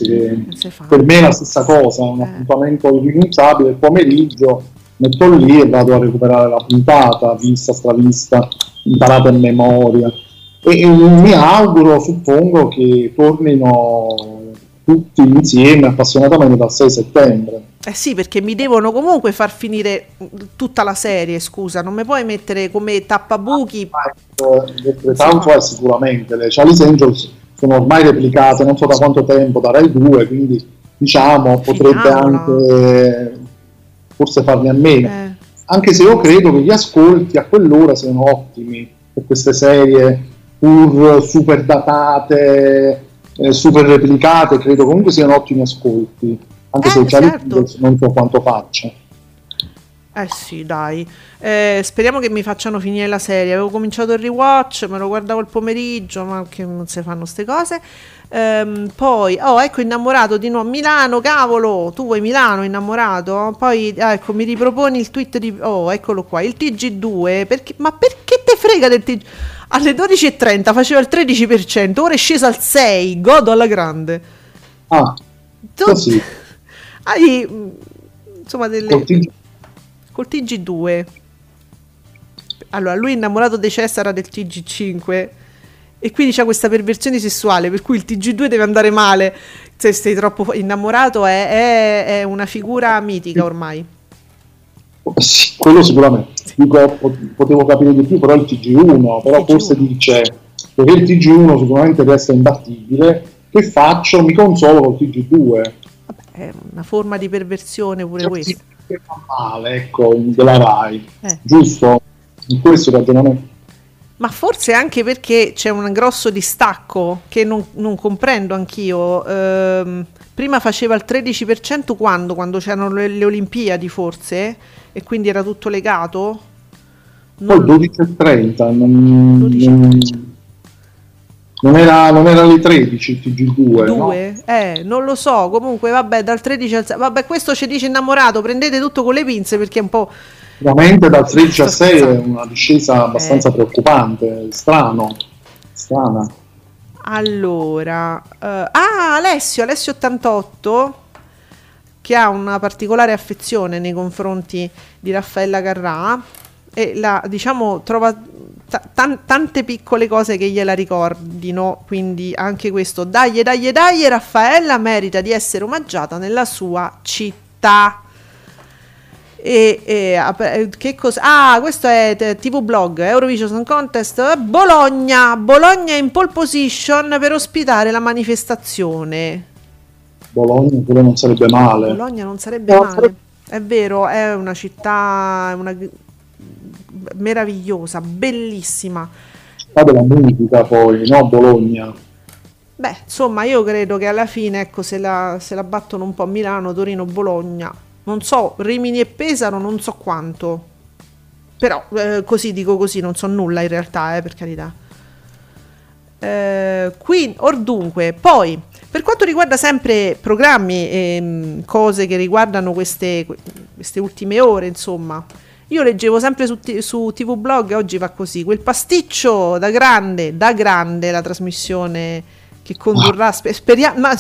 che fa. per me è la stessa cosa, un Eh. appuntamento irrinunciabile, il pomeriggio metto lì e vado a recuperare la puntata, vista, stravista, imparata in memoria. E, e mi auguro, suppongo, che tornino tutti insieme appassionatamente dal 6 settembre. Eh sì, perché mi devono comunque far finire tutta la serie, scusa, non mi puoi mettere come tappabuchi. Eh, tanto è sicuramente, le Charlie's Angels sono ormai replicate non so da quanto tempo, da Rai 2, quindi diciamo potrebbe anche forse farne a meno. Eh. Anche se io credo che gli ascolti a quell'ora siano ottimi per queste serie pur super datate, eh, super replicate, credo comunque siano ottimi ascolti. Anche Eh, se certo. Non so quanto faccia. Eh sì, dai. Eh, speriamo che mi facciano finire la serie. Avevo cominciato il rewatch, me lo guardavo il pomeriggio, ma che non si fanno ste cose. Ehm, poi, oh, ecco, innamorato di nuovo. Milano, cavolo, tu vuoi Milano, innamorato? Poi, ecco, mi riproponi il tweet di... Oh, eccolo qua, il TG2. Perché, ma perché te frega del TG... Alle 12.30 faceva il 13%, ora è scesa al 6%, godo alla grande. Ah, Tu così. Hai, mm, insomma, delle... col TG Col TG2. Allora, lui è innamorato di Cesara del TG5 e quindi c'ha questa perversione sessuale, per cui il TG2 deve andare male. Se sei troppo innamorato è, è- è una figura mitica ormai. Sì, quello sicuramente. Dico, po- potevo capire di più, però il TG1, però TG1. forse dice perché il TG1 sicuramente resta imbattibile. Che faccio? Mi consolo col TG2. È una forma di perversione pure Cioè, questa. sì, che fa male, ecco, della RAI. Eh. Giusto? In questo ragionamento. Ma forse anche perché c'è un grosso distacco che non, non comprendo anch'io. Ehm, prima faceva il 13% quando? Quando c'erano le, le Olimpiadi forse? E quindi era tutto legato? Poi Non- 12.30 non, 12. Non, era, non era alle 13 il TG2, no? Due? Eh, non lo so. Comunque, vabbè, dal 13 al 6. Vabbè, questo ci dice innamorato. Prendete tutto con le pinze perché è un po'. Veramente dal 13 a Sto 6 è una discesa abbastanza Eh. preoccupante, strano, strana. Allora, eh, ah, Alessio, Alessio 88, che ha una particolare affezione nei confronti di Raffaella Carrà e la, diciamo, trova tan- tante piccole cose che gliela ricordino, quindi anche questo, dai, dai, dai, Raffaella merita di essere omaggiata nella sua città. E, e, che cosa? Ah, questo è t- TV Blog Eurovision Contest Bologna. Bologna in pole position per ospitare la manifestazione. Bologna pure non sarebbe male. Bologna non sarebbe No, male. È vero, è una città una- meravigliosa, bellissima. Città della musica poi, no? Bologna. Beh, insomma, io credo che alla fine, ecco, se la, se la battono un po' a Milano, Torino, Bologna, non so, Rimini e Pesaro, non so quanto. Però, eh, così dico così, non so nulla in realtà, eh, per carità. Eh, qui, or dunque, poi, per quanto riguarda sempre programmi e cose che riguardano queste, queste ultime ore, insomma, io leggevo sempre su, T- su TV Blog, e oggi va così, quel pasticcio da grande, da grande la trasmissione che condurrà, spe- speria- ma,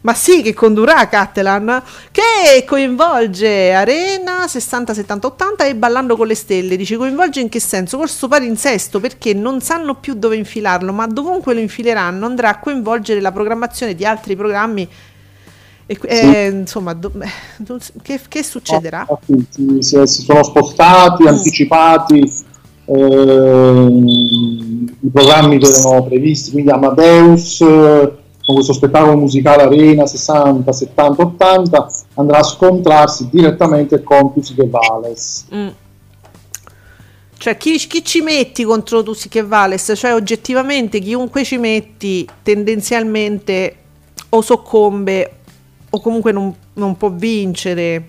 ma sì che condurrà Cattelan, che coinvolge Arena 60, 70, 80 e Ballando con le Stelle. Dice coinvolge in che senso? Col suo palinsesto perché non sanno più dove infilarlo, ma dovunque lo infileranno andrà a coinvolgere la programmazione di altri programmi. E, que- Sì. eh, insomma, do- eh, che, che succederà? Ah, sì, si, sono spostati, anticipati ehm, i programmi che erano previsti, quindi Amadeus eh, con questo spettacolo musicale Arena 60, 70, 80 andrà a scontrarsi direttamente con Tusiche Vales. Mm. Cioè, chi, chi ci metti contro Tusi che Vales? Cioè, oggettivamente, chiunque ci metti tendenzialmente o soccombe o comunque non, non può vincere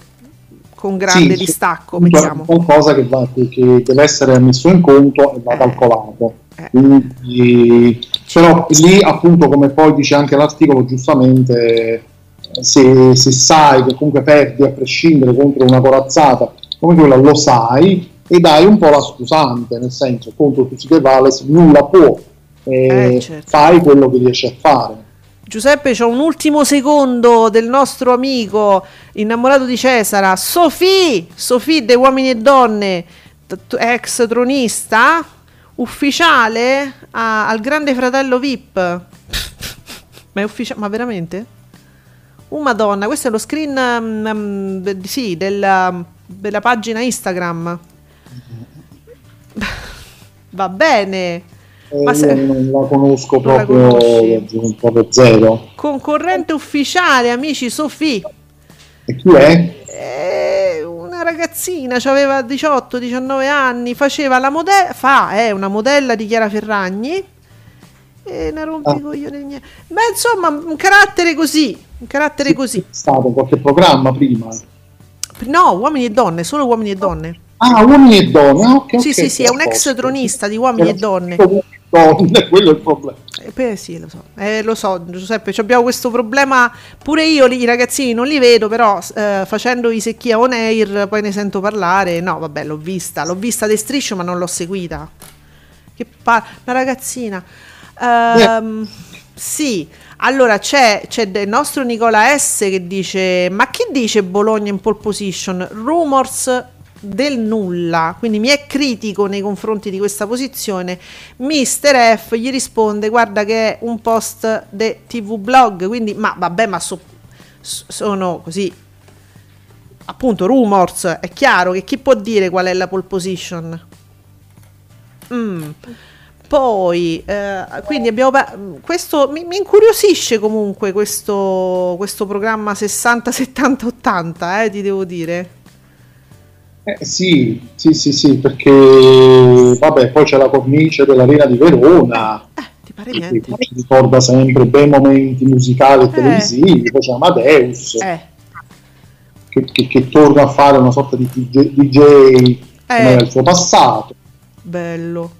con grande Sì, distacco, è qualcosa che, va- che- deve essere messo in conto e va Eh. calcolato. Eh. Quindi, però lì appunto come poi dice anche l'articolo giustamente se, se sai che comunque perdi a prescindere contro una corazzata come quella lo sai e dai un po' la scusante nel senso contro Tusiche Vales nulla può eh, Eh, certo. fai quello che riesci a fare Giuseppe, c'è un ultimo secondo del nostro amico innamorato di Cesara, Sofì, Sofì dei Uomini e Donne, ex tronista, ufficiale a- al Grande Fratello VIP. ma è ufficiale, ma veramente? Oh madonna, questo è lo screen mm, mm, de- sì, della, della pagina Instagram. Va bene. Eh, Ma se- io non la conosco Non la proprio, proprio zero Concorrente ufficiale, amici Sofì. e chi è? È una ragazzina, aveva 18-19 anni, faceva la modella, fa, è eh, una modella di Chiara Ferragni e ne rompi ah. niente. Ma insomma, un carattere così, un carattere sì, così. È stato qualche programma prima? No, uomini e donne, solo uomini e donne. Ah, uomini e donne, ok. Sì, okay, sì, sì, è un ex tronista di uomini e donne. Donne, quello è il problema. Eh, beh, sì, lo so, eh, lo so, Giuseppe, abbiamo questo problema. Pure io, i ragazzini non li vedo, però eh, facendo i secchia on air poi ne sento parlare. No, vabbè, l'ho vista, l'ho vista de striscio, ma non l'ho seguita. Che pa- una ragazzina. Um, sì, allora c'è, c'è il nostro Nicola S che dice: Ma chi dice Bologna in pole position? Rumors del nulla, quindi mi è critico nei confronti di questa posizione, Mister F gli risponde guarda che è un post de TV blog, quindi ma vabbè ma so, sono così appunto rumors, è chiaro che chi può dire qual è la pole position? Mm. Poi, eh, quindi abbiamo questo mi, mi, incuriosisce comunque questo, questo programma 60 70 80, eh, ti devo dire. Eh, sì, sì, sì, sì, perché vabbè, poi c'è la cornice dell'Arena di Verona, eh, ti pare niente. che ci ricorda sempre bei momenti musicali e eh. televisivi, poi c'è Amadeus, eh. che, che, che, torna a fare una sorta di DJ, DJ il suo passato. Bello.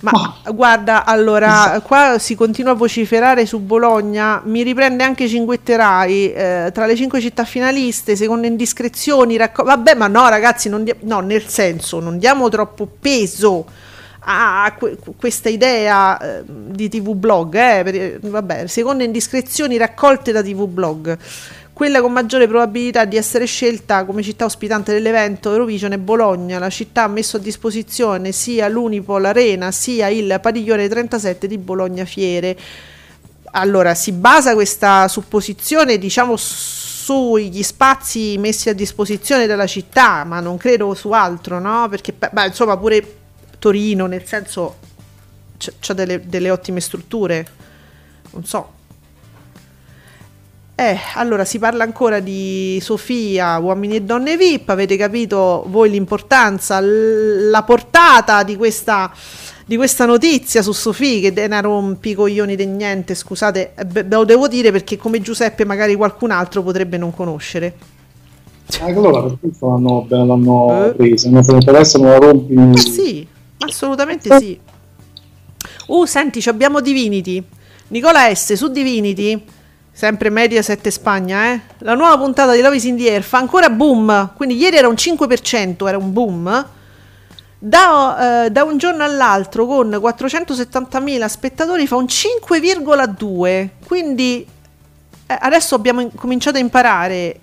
Ma oh. guarda, allora, qua si continua a vociferare su Bologna, mi riprende anche Cinguetterai, eh, tra le cinque città finaliste, secondo indiscrezioni, racco- vabbè ma no ragazzi, di- no, nel senso, non diamo troppo peso a que- questa idea eh, di TV blog, eh, per- vabbè, secondo indiscrezioni raccolte da TV blog quella con maggiore probabilità di essere scelta come città ospitante dell'evento Eurovision è Bologna. La città ha messo a disposizione sia l'Unipol Arena sia il padiglione 37 di Bologna Fiere. Allora, si basa questa supposizione, diciamo, sugli spazi messi a disposizione dalla città, ma non credo su altro, no? Perché, beh, insomma, pure Torino, nel senso, c'ha delle, delle ottime strutture. Non so, eh, allora si parla ancora di Sofia, uomini e donne VIP, avete capito voi l'importanza, l- la portata di questa, di questa notizia su Sofia che era un picoglioni di niente, scusate, eh, ve lo devo dire perché come Giuseppe magari qualcun altro potrebbe non conoscere. Allora per questo l'hanno, l'hanno eh. presa, non se ne interessa non la rompi. Ma sì, assolutamente sì. Uh, senti, abbiamo Divinity. Nicola S su Divinity sempre Mediaset Spagna, eh? La nuova puntata di Love is in the Air fa ancora boom, quindi ieri era un 5%, era un boom. Da, eh, da un giorno all'altro con 470.000 spettatori fa un 5,2, quindi eh, adesso abbiamo in- cominciato a imparare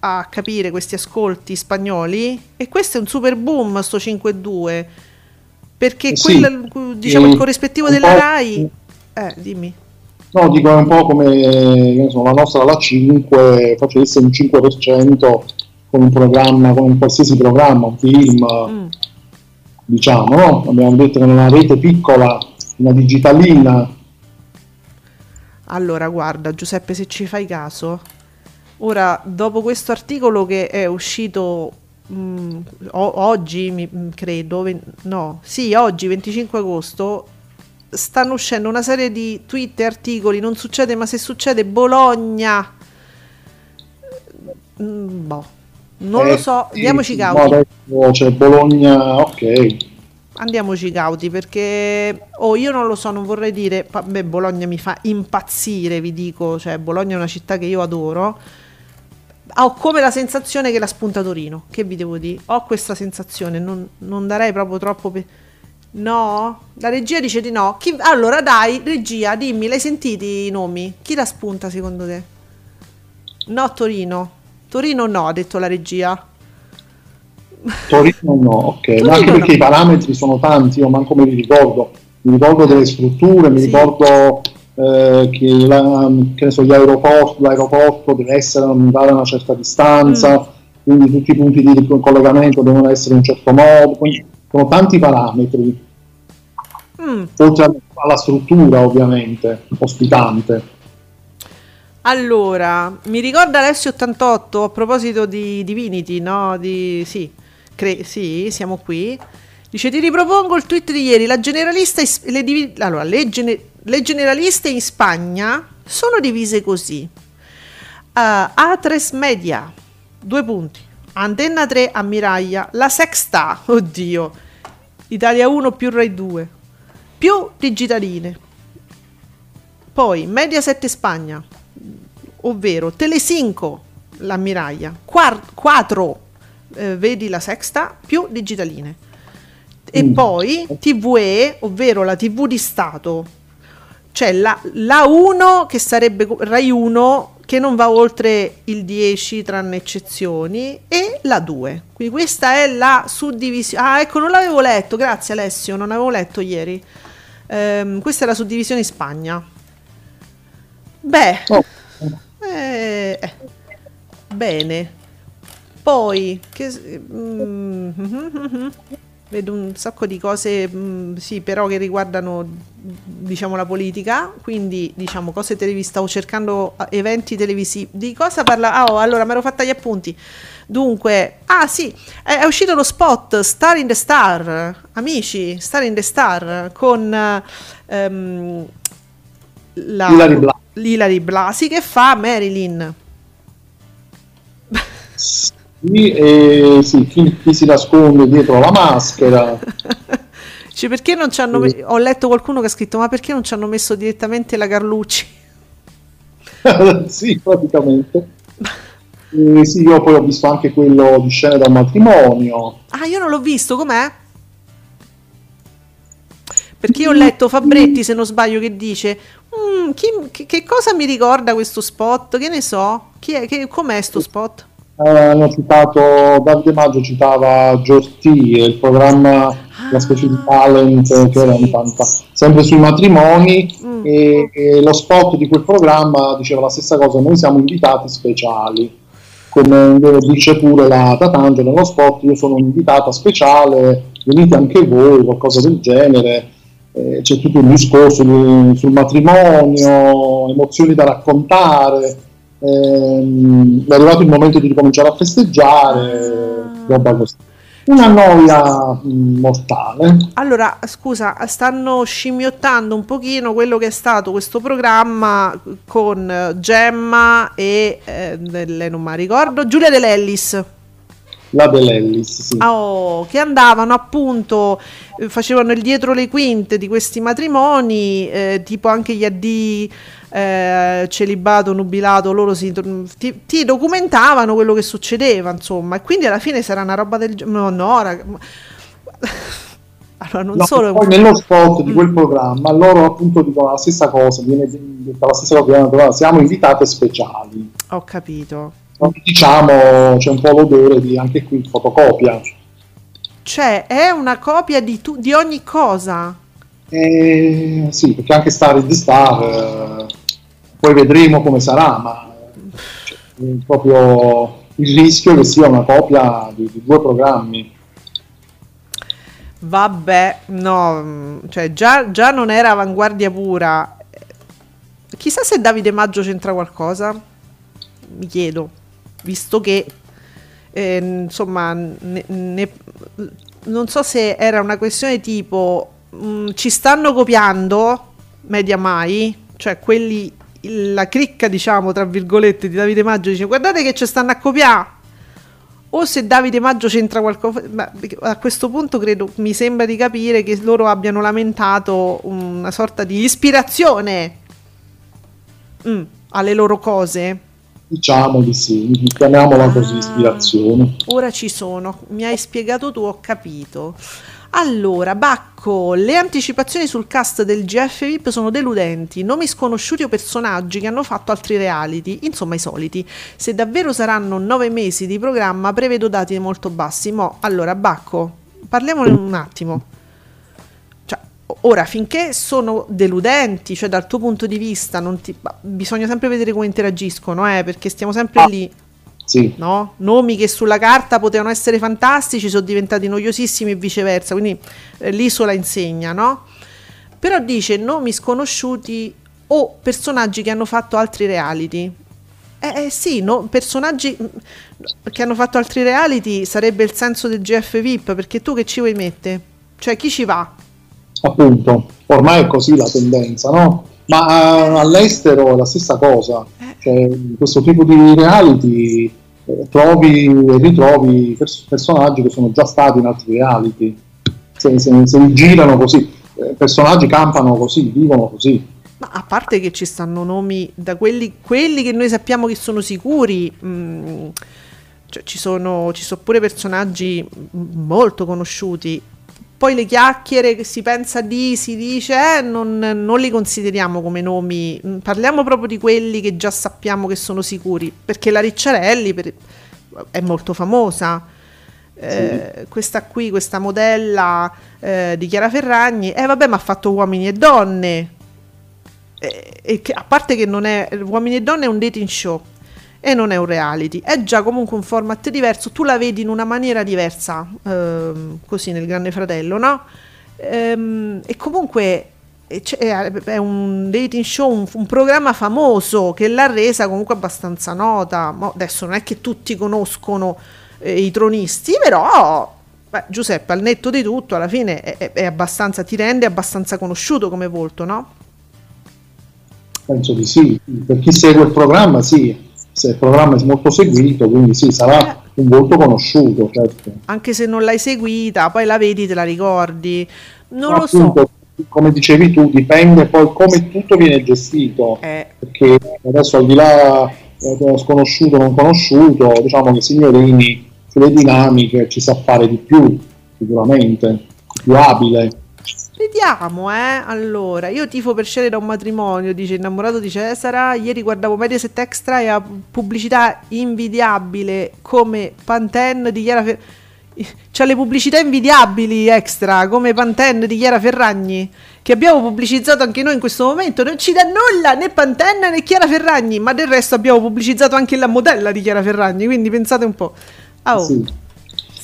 a capire questi ascolti spagnoli e questo è un super boom sto 5,2 perché eh sì, quel, diciamo, il corrispettivo della RAI eh, dimmi No, dico è un po' come so, la nostra la 5 facesse un 5% con un programma, con un qualsiasi programma, un film, mm. diciamo, no? Abbiamo detto che una rete piccola, una digitalina. Allora, guarda, Giuseppe, se ci fai caso, ora, dopo questo articolo che è uscito mh, mm, oggi, mi, credo, ven- no, sì, oggi, 25 agosto, stanno uscendo una serie di tweet e articoli, non succede, ma se succede Bologna, mm, boh, non eh, lo so, sì, andiamoci cauti. No, c'è Bologna, ok. Andiamoci cauti perché oh, io non lo so, non vorrei dire, beh, Bologna mi fa impazzire, vi dico, cioè Bologna è una città che io adoro. Ho come la sensazione che la spunta Torino, che vi devo dire? Ho questa sensazione, non, non darei proprio troppo... Pe- No? La regia dice di no. Chi... Allora dai, regia, dimmi, l'hai sentiti i nomi? Chi la spunta secondo te? No, Torino. Torino no, ha detto la regia. Torino no, ok. Torino Ma anche perché no. i parametri sono tanti, io manco me li ricordo. Mi ricordo delle strutture, mi sì. ricordo eh, che, la, che so, l'aeroporto, l'aeroporto deve essere a una certa distanza, mm. quindi tutti i punti di collegamento devono essere in un certo modo. Quindi sono tanti parametri, mm. oltre alla struttura ovviamente ospitante. Allora, mi ricorda Alessio 88 a proposito di Divinity, no? Di, sì, cre- sì, siamo qui. Dice: Ti ripropongo il tweet di ieri. La generalista is- le, divi- allora, le, gene- le generaliste in Spagna sono divise così: uh, A3 Media, due punti. Antenna 3 Ammiraglia, la Sexta, oddio, Italia 1 più Rai 2, più Digitaline. Poi Mediaset Spagna, ovvero Telesinco, l'ammiraglia, 4, eh, vedi la Sexta, più Digitaline. E Mm. poi TVE, ovvero la TV di Stato, c'è la, la 1 che sarebbe Rai 1 che non va oltre il 10 tranne eccezioni e la 2. Quindi questa è la suddivisione. Ah, ecco, non l'avevo letto, grazie Alessio, non avevo letto ieri. Ehm, questa è la suddivisione in Spagna. Beh, Oh, eh, eh, bene. Poi, che, mm, vedo un sacco di cose, mm, sì, però che riguardano, diciamo, la politica. Quindi, diciamo, cose televisive. Stavo cercando eh, eventi televisivi. Di cosa parla? Ah, oh, allora, mi ero fatta gli appunti. Dunque, ah sì, è, uscito lo spot Star in the Star, amici, Star in the Star, con ehm, la, Hilary Blasi. Blasi che fa Marilyn. Sì, sì, chi, chi si nasconde dietro la maschera. Cioè, perché non ci hanno me- ho letto qualcuno che ha scritto ma perché non ci hanno messo direttamente la Carlucci? sì, praticamente. E sì, io poi ho visto anche quello di scene dal matrimonio. Ah, io non l'ho visto, com'è? Perché io ho letto Fabretti, se non sbaglio, che dice "Mm, chi- che, che cosa mi ricorda questo spot? Che ne so? Chi è, che, com'è sto spot? Eh, hanno citato Davide Maggio citava Giorti il programma la specie di talent che era sì. in tanta sempre sui matrimoni Mm. e, e lo spot di quel programma diceva la stessa cosa noi siamo invitati speciali come dice pure la Tatangelo nello spot io sono un'invitata speciale venite anche voi qualcosa del genere Eh, c'è tutto un discorso di- sul matrimonio emozioni da raccontare Ehm, è arrivato il momento di ricominciare a festeggiare, roba così. Una noia mortale. Allora, scusa, stanno scimmiottando un pochino quello che è stato questo programma con Gemma e eh, non mi ricordo, Giulia De Lellis. La Dell'Ellis, sì. Oh, che andavano appunto, eh, facevano il dietro le quinte di questi matrimoni, eh, tipo anche gli addii eh, celibato, nubilato, loro si, ti, ti documentavano quello che succedeva, insomma, e quindi alla fine sarà una roba del genere. No, no, raga. Allora, non No, solo... Poi nello spot di Mm. quel programma loro appunto dicono la stessa cosa, viene detta la stessa cosa, siamo invitate speciali. Ho capito. Diciamo c'è un po' l'odore di anche qui fotocopia. Cioè, è una copia di, tu- di ogni cosa. Eh, sì, perché anche Star di Star, eh, poi vedremo come sarà, ma cioè, proprio il rischio che sia una copia di, di due programmi. Vabbè, no, cioè già, già non era avanguardia pura. Chissà se Davide Maggio c'entra qualcosa. Mi chiedo, visto che eh, insomma, ne- ne- non so se era una questione tipo mm, ci stanno copiando Media Mai, cioè quelli la cricca, diciamo, tra virgolette, di Davide Maggio dice guardate che ci stanno a copiare o se Davide Maggio c'entra qualcosa, a questo punto credo, mi sembra di capire che loro abbiano lamentato una sorta di ispirazione mm, alle loro cose. Diciamo di sì, chiamiamola così, ispirazione. Ora ci sono, mi hai spiegato tu, ho capito. Allora, Bacco, le anticipazioni sul cast del GF VIP sono deludenti, nomi sconosciuti o personaggi che hanno fatto altri reality, insomma i soliti. Se davvero saranno nove mesi di programma, prevedo dati molto bassi. Mo, allora, Bacco, parliamone un attimo. Cioè, ora, finché sono deludenti, cioè dal tuo punto di vista, ti- bisogna sempre vedere come interagiscono, eh, perché stiamo sempre lì Sì, no? Nomi che sulla carta potevano essere fantastici sono diventati noiosissimi e viceversa, quindi eh, l'isola insegna, no? Però dice nomi sconosciuti o personaggi che hanno fatto altri reality. Eh, eh sì, no? personaggi mm, che hanno fatto altri reality sarebbe il senso del GF VIP, perché tu che ci vuoi mettere? Cioè chi ci va? Appunto, ormai è così la tendenza, no? Ma uh, all'estero è la stessa cosa, eh. cioè, questo tipo di reality eh, trovi e ritrovi pers- personaggi che sono già stati in altri reality, se, se, se girano così, eh, personaggi campano così, vivono così. Ma a parte che ci stanno nomi da quelli, quelli che noi sappiamo che sono sicuri, mh, mm, cioè ci, sono, ci sono pure personaggi molto conosciuti poi le chiacchiere che si pensa di, si dice, eh, non, non, li consideriamo come nomi, mm, parliamo proprio di quelli che già sappiamo che sono sicuri, perché la Ricciarelli per, è molto famosa. Eh, sì. questa qui, questa modella eh, di Chiara Ferragni, eh vabbè, ma ha fatto uomini e donne. Eh, e che, a parte che non è uomini e donne è un dating show e non è un reality, è già comunque un format diverso, tu la vedi in una maniera diversa, ehm, così nel Grande Fratello, no? Ehm, e comunque è un dating show, un, un, programma famoso che l'ha resa comunque abbastanza nota. Mo adesso non è che tutti conoscono eh, i tronisti, però beh, Giuseppe, al netto di tutto, alla fine è, è, abbastanza, ti rende abbastanza conosciuto come volto, no? Penso di sì, per chi segue il programma sì, il programma è molto seguito, quindi sì, sarà eh. un volto conosciuto. Certo. Anche se non l'hai seguita, poi la vedi, te la ricordi. Non lo so. Come dicevi tu, dipende poi come tutto viene gestito. Eh. Perché adesso al di là eh, sconosciuto o non conosciuto, diciamo che Signorini sulle dinamiche ci sa fare di più, sicuramente, più abile. Vediamo, eh. Allora, io tifo per scegliere un matrimonio, dice innamorato di Cesara. Ieri guardavo Mediaset Extra e ha pubblicità invidiabile come Pantene di Chiara Ferragni. C'ha le pubblicità invidiabili extra come Pantene di Chiara Ferragni che abbiamo pubblicizzato anche noi in questo momento. Non ci dà nulla né Pantene né Chiara Ferragni, ma del resto abbiamo pubblicizzato anche la modella di Chiara Ferragni. Quindi pensate un po'. Oh. Sì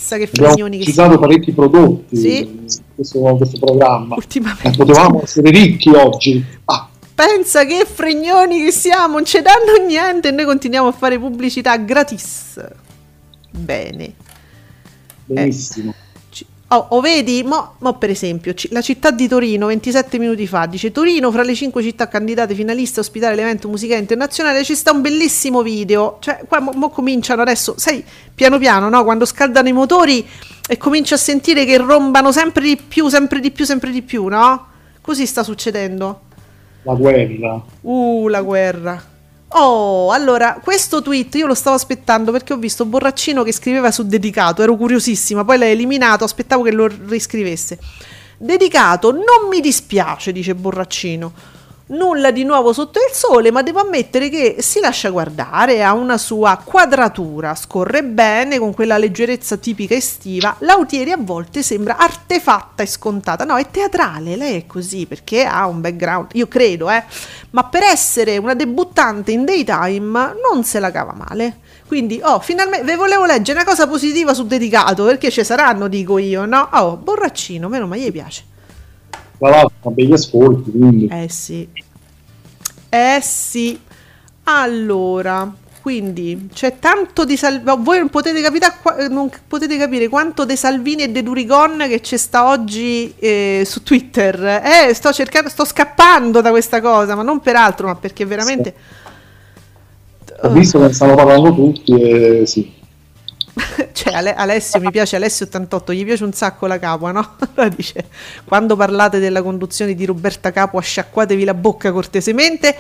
chissà che fregnoni che citato parecchi prodotti sì. in questo, questo programma. Ultimamente. Eh, potevamo essere ricchi oggi. Ah. Pensa che fregnoni che siamo, non ci danno niente e noi continuiamo a fare pubblicità gratis. Bene. Benissimo. Eh. Oh, oh, vedi, mo, mo, per esempio, c- la città di Torino 27 minuti fa dice Torino fra le 5 città candidate finaliste a ospitare l'evento musicale internazionale ci sta un bellissimo video, cioè qua mo, mo cominciano adesso, sai, piano piano, no? quando scaldano i motori e cominci a sentire che rombano sempre di più, sempre di più, sempre di più, no? Così sta succedendo. La guerra. Uh, la guerra. Oh, allora, questo tweet io lo stavo aspettando perché ho visto Borraccino che scriveva su dedicato, ero curiosissima, poi l'hai eliminato, aspettavo che lo riscrivesse. Dedicato, non mi dispiace, dice Borraccino nulla di nuovo sotto il sole, ma devo ammettere che si lascia guardare, ha una sua quadratura, scorre bene con quella leggerezza tipica estiva. Lautieri a volte sembra artefatta e scontata, no, è teatrale, lei è così perché ha un background, io credo, eh, ma per essere una debuttante in daytime non se la cava male. Quindi, oh, finalmente ve volevo leggere una cosa positiva su dedicato perché ci saranno, dico io, no? Oh, borraccino, meno male gli piace tra l'altro begli ascolti quindi. eh sì eh sì allora quindi c'è tanto di Salvini voi non potete, capire, non potete capire quanto De Salvini e De Durigon che c'è sta oggi eh, su Twitter eh, sto cercando sto scappando da questa cosa ma non per altro ma perché veramente sì. ho visto che ne stanno parlando tutti e sì cioè Ale- Alessio mi piace Alessio 88 gli piace un sacco la Capua no? allora dice quando parlate della conduzione di Roberta Capua sciacquatevi la bocca cortesemente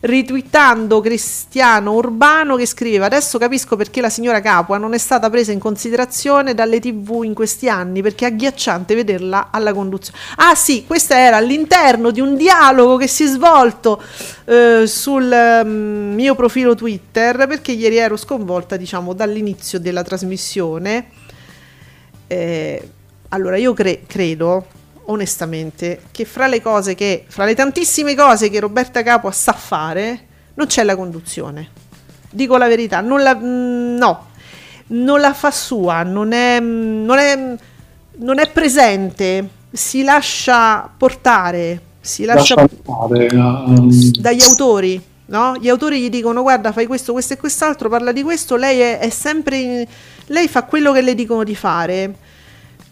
ritwittando Cristiano Urbano che scriveva adesso capisco perché la signora Capua non è stata presa in considerazione dalle tv in questi anni perché è agghiacciante vederla alla conduzione. Ah sì questo era all'interno di un dialogo che si è svolto eh, sul um, mio profilo Twitter perché ieri ero sconvolta diciamo dall'inizio della trasmissione. Eh, allora io cre- credo onestamente che fra le cose che, fra le tantissime cose che Roberta Capua sa fare, non c'è la conduzione. Dico la verità, non la, mm, no, non la fa sua, non è, mm, non è, non è presente, si lascia portare, si lascia lascia fare, ehm, dagli autori, no? Gli autori gli dicono guarda fai questo, questo e quest'altro, parla di questo, lei è, è sempre, in- lei fa quello che le dicono di fare.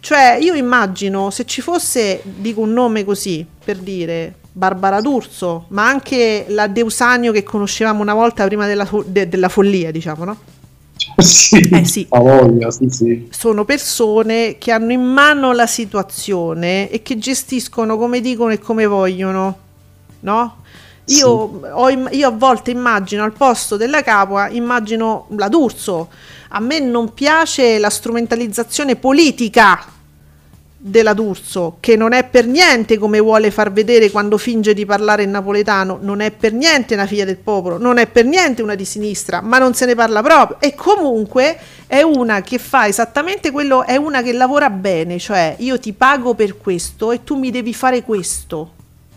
Cioè io immagino se ci fosse, dico un nome così, per dire, Barbara D'Urso, ma anche la Deusanio che conoscevamo una volta prima della, de- della follia, diciamo, no? sì, Eh, sì. voglia, sì, sì. sono persone che hanno in mano la situazione e che gestiscono come dicono e come vogliono, no? Io, ho io a volte immagino al posto della capua, immagino la D'Urso. A me non piace la strumentalizzazione politica della D'Urso, che non è per niente come vuole far vedere quando finge di parlare in napoletano, non è per niente una figlia del popolo, non è per niente una di sinistra, ma non se ne parla proprio. E comunque è una che fa esattamente quello, è una che lavora bene, cioè io ti pago per questo e tu mi devi fare questo.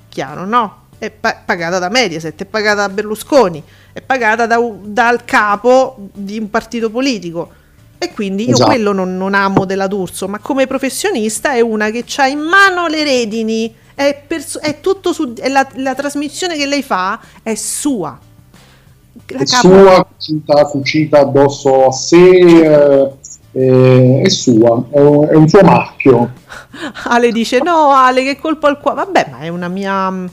Chiaro, no? È pa- pagata da Mediaset, è pagata da Berlusconi, è pagata da dal capo di un partito politico. E quindi io Esatto. quello non, non amo della D'Urso, ma come professionista è una che ha in mano le redini, è, perso- è tutto su, è la, la trasmissione che lei fa è sua. La È capo- sua, cucita, cucita addosso a sé, eh, eh, è sua, è un, è un suo marchio. Ale dice no Ale che colpo al cuore vabbè ma è una mia mm,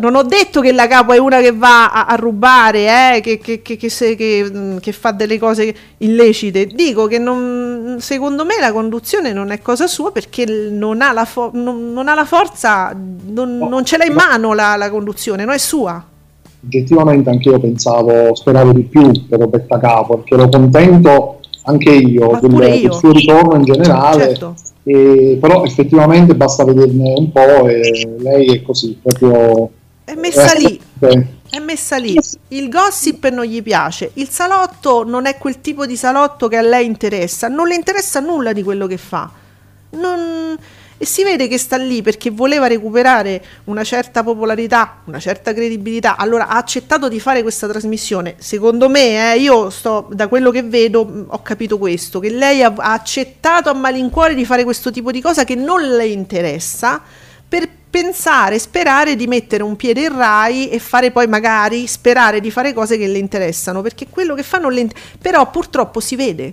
non ho detto che la capo è una che va a, a rubare eh, che, che- che- che se- che, mm, che fa delle cose illecite. Dico che non- secondo me la conduzione non è cosa sua perché non ha la, fo- non, non ha la forza non, non ce l'ha in mano la, la conduzione non è sua. Oggettivamente anche io pensavo, speravo di più per Roberta Capo, perché ero contento anche io del, pure del io. suo ritorno in generale, certo e- però effettivamente basta vederne un po' e lei è così, proprio... è messa lì eh, È messa lì. Il gossip non gli piace. Il salotto non è quel tipo di salotto che a lei interessa. Non le interessa nulla di quello che fa. Non- E si vede che sta lì perché voleva recuperare una certa popolarità, una certa credibilità. Allora ha accettato di fare questa trasmissione. Secondo me, eh, io sto da quello che vedo, mh, ho capito questo: che lei ha, accettato a malincuore di fare questo tipo di cosa che non le interessa per pensare, sperare di mettere un piede in Rai e fare poi magari sperare di fare cose che le interessano, perché quello che fa non le inter- però purtroppo si vede.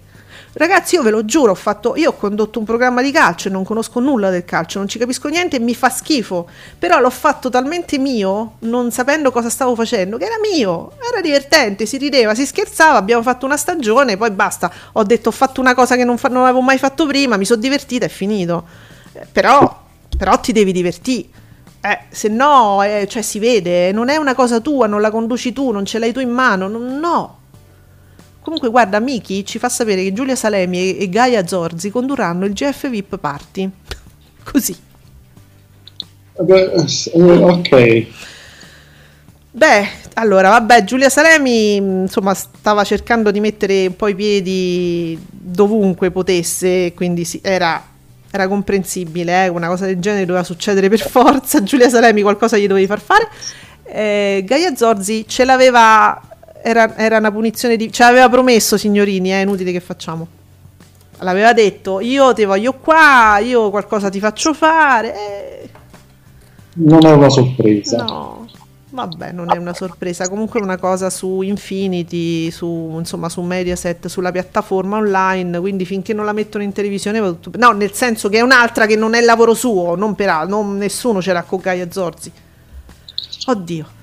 Ragazzi, io ve lo giuro, ho fatto io ho condotto un programma di calcio e non conosco nulla del calcio, non ci capisco niente e mi fa schifo, però l'ho fatto talmente mio, non sapendo cosa stavo facendo, che era mio, era divertente, si rideva, si scherzava, abbiamo fatto una stagione, poi basta, ho detto ho fatto una cosa che non, fa- non avevo mai fatto prima, mi sono divertita, è finito. Eh, però però ti devi divertire. Eh, se no, eh, cioè si vede, non è una cosa tua, non la conduci tu, non ce l'hai tu in mano, no. Comunque, guarda, Miki ci fa sapere che Giulia Salemi e, Gaia Zorzi condurranno il GF VIP Party. Così. eh, ok, Beh, allora, vabbè, Giulia Salemi, mh, insomma, stava cercando di mettere un po' i piedi dovunque potesse, quindi sì, era, era comprensibile, eh, una cosa del genere doveva succedere per forza, Giulia Salemi qualcosa gli dovevi far fare. Eh, Gaia Zorzi ce l'aveva, era, era una punizione di... ce l'aveva promesso, signorini, è inutile che facciamo. L'aveva detto, io ti voglio qua, io qualcosa ti faccio fare. eh, non è una sorpresa. No, vabbè, non è una sorpresa. Comunque è una cosa su Infinity, su, insomma, su Mediaset, sulla piattaforma online. Quindi finché non la mettono in televisione va tutto. No, nel senso che è un'altra che non è il lavoro suo, non per altro, non, nessuno ce l'ha con Gaia Zorzi. Oddio.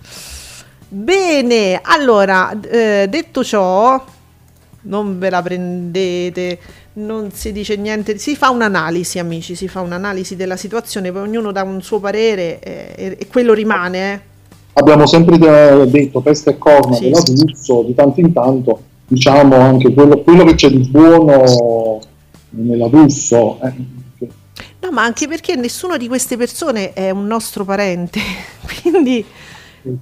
Bene, allora, eh, detto ciò, non ve la prendete, non si dice niente, si fa un'analisi, amici, si fa un'analisi della situazione, poi ognuno dà un suo parere eh, e, quello rimane. eh. Abbiamo sempre de- detto peste e corna Sì. D'Urso, di tanto in tanto diciamo anche quello, quello che c'è di buono nella D'Urso. eh, No, ma anche perché nessuno di queste persone è un nostro parente, quindi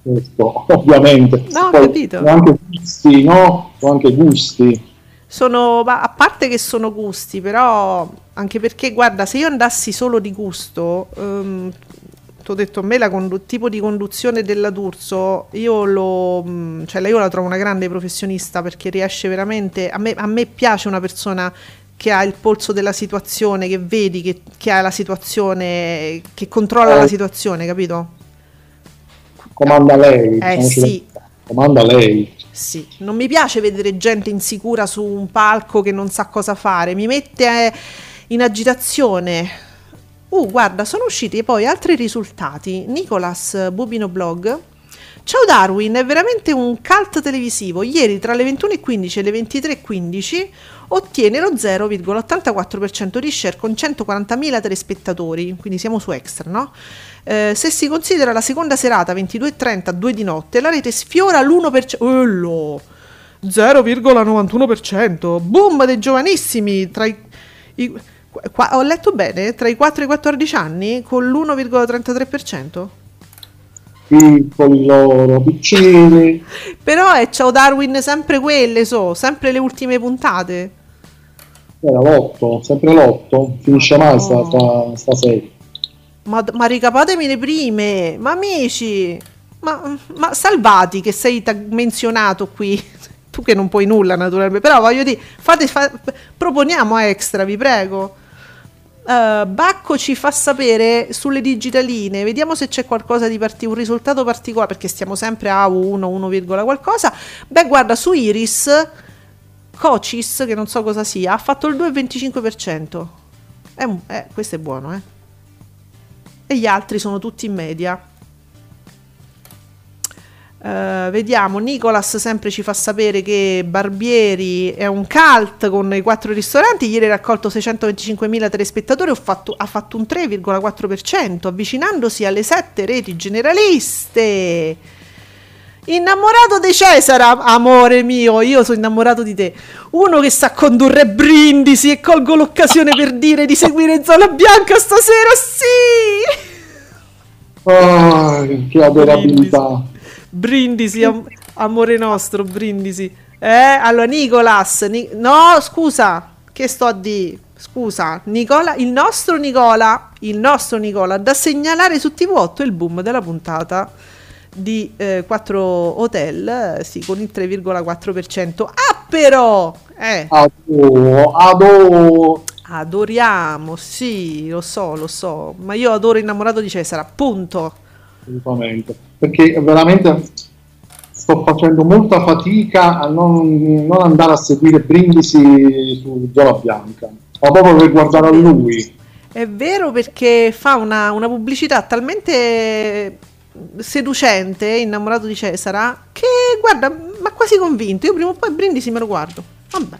questo, ovviamente. No, ho Poi capito. Sono anche gusti, no? Sono anche gusti. sono, ma a parte che sono gusti, però anche perché, guarda, se io andassi solo di gusto, ehm, ti ho detto, a me la condu- tipo di conduzione della D'Urso, io lo, mh, cioè io la trovo una grande professionista perché riesce veramente, a me, a me piace una persona che ha il polso della situazione, che vedi che, che ha la situazione, che controlla Eh. la situazione, capito? Comanda lei. Eh, sì. Comanda lei. Sì, non mi piace vedere gente insicura su un palco che non sa cosa fare, mi mette eh, in agitazione. Uh, guarda, sono usciti poi altri risultati. Nicolas Bubino Blog. Ciao Darwin, è veramente un cult televisivo. Ieri tra le 21.15 e le 23.15 ottiene lo 0,84% di share con 140.000 telespettatori, quindi siamo su extra, no? Eh, se si considera la seconda serata 22.30 2 di notte, la rete sfiora l'1%. Ello! 0,91%. Boom dei giovanissimi tra i, i- qua- ho letto bene, tra i 4 e i 14 anni con l'1,33%. Piccoli loro, piccini. Però è Ciao Darwin sempre quelle so, sempre le ultime puntate. Era l'otto, sempre l'otto. Finisce mai sta, Oh. sta, sta serie. Ma, ma ricapatemi le prime, ma amici, ma, ma Salvati che sei tag- menzionato qui, tu che non puoi nulla naturalmente, però voglio dire, fate, fa- proponiamo extra, vi prego. Eh, Bacco ci fa sapere sulle digitaline, vediamo se c'è qualcosa di parti- un risultato particolare, perché stiamo sempre a 1, 1, virgola qualcosa. Beh, guarda, su Iris, Cocis, che non so cosa sia, ha fatto il 2,25%. È un- eh, questo è buono, eh e gli altri sono tutti in media. Eh, vediamo, Nicolas sempre ci fa sapere che Barbieri è un cult con i quattro ristoranti. Ieri ha raccolto 625.000 telespettatori, fatto- ha fatto un 3,4%, avvicinandosi alle sette reti generaliste. Innamorato di Cesara, amore mio, io sono innamorato di te. Uno che sa condurre brindisi e colgo l'occasione per dire di seguire Zona Bianca stasera, sì! Ah, che adorabilità. Brindisi, am- amore nostro, brindisi. Eh, allora Nicolas, Ni- no, scusa, che sto a di? Scusa, Nicola, il nostro Nicola, il nostro Nicola, da segnalare su TV8 il boom della puntata di 4 hotel, eh, sì, con il 3,4%. Ah, però, eh, Adoro, adoro. adoriamo, sì, lo so, lo so, ma io adoro innamorato di Cesare, punto. Assolutamente. Perché veramente sto facendo molta fatica a non, non andare a seguire Brindisi su Zola Bianca, ma proprio per guardare a lui. È vero perché fa una, una pubblicità talmente seducente, innamorato di Cesara, che guarda, ma quasi convinto. Io prima o poi Brindisi me lo guardo. Vabbè,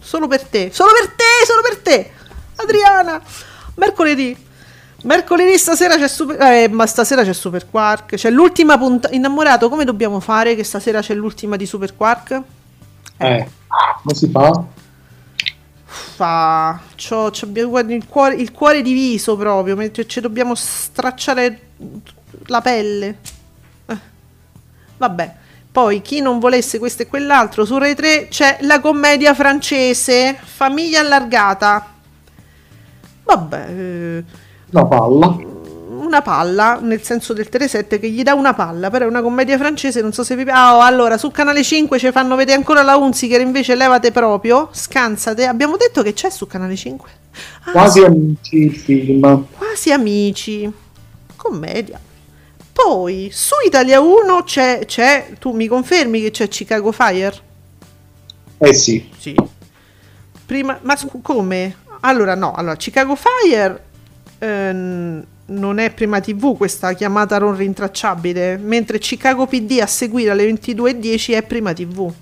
solo per te, solo per te, solo per te, Adriana. Mercoledì. Mercoledì stasera c'è Super eh, ma stasera c'è Super Quark. C'è l'ultima puntata. Innamorato, come dobbiamo fare? Che stasera c'è l'ultima di Super Quark? Eh, come si fa? fa c'ho, c'ho- guarda, il, cuore, il cuore diviso proprio mentre ci dobbiamo stracciare la pelle. Eh. vabbè. Poi chi non volesse questo e quell'altro su Rai 3 c'è la commedia francese famiglia allargata. Vabbè eh, La palla. una palla nel senso del Telesette che gli dà una palla però è una commedia francese non so se vi piace ah, oh, allora su canale 5 ci fanno vedere ancora la Unziker invece levate proprio. Scansate. Abbiamo detto che c'è su canale 5 Ah, Quasi amici il film. quasi amici. Commedia poi su Italia 1 c'è, c'è tu mi confermi che c'è Chicago Fire Eh sì, sì. Prima, ma scu- come? Allora, no, allora, Chicago Fire ehm, non è prima TV questa chiamata non rintracciabile, mentre Chicago PD a seguire alle 22.10 è prima TV.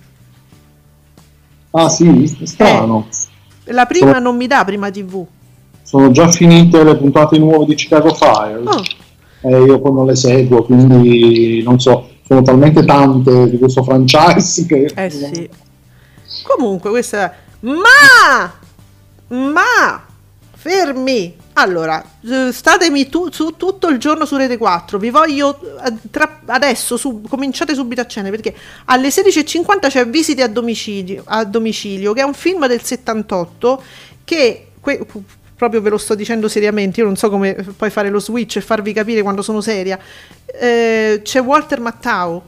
ah sì, strano. La prima Sono- non mi dà prima TV. Sono già finite le puntate nuove di Chicago Fire. Oh, Eh, io poi non le seguo, quindi non so, sono talmente tante di questo franchise che... eh sì. Comunque, questa è... Ma! Ma! Fermi! Allora, eh, statemi tu, su tutto il giorno su Rete 4. Vi voglio eh, tra- adesso, su- cominciate subito a cena perché alle 16.50 c'è Visite a domicilio, a domicilio, che è un film del 78 che que- proprio ve lo sto dicendo seriamente. Io non so come poi fare lo switch e farvi capire quando sono seria. Eh, c'è Walter Mattau,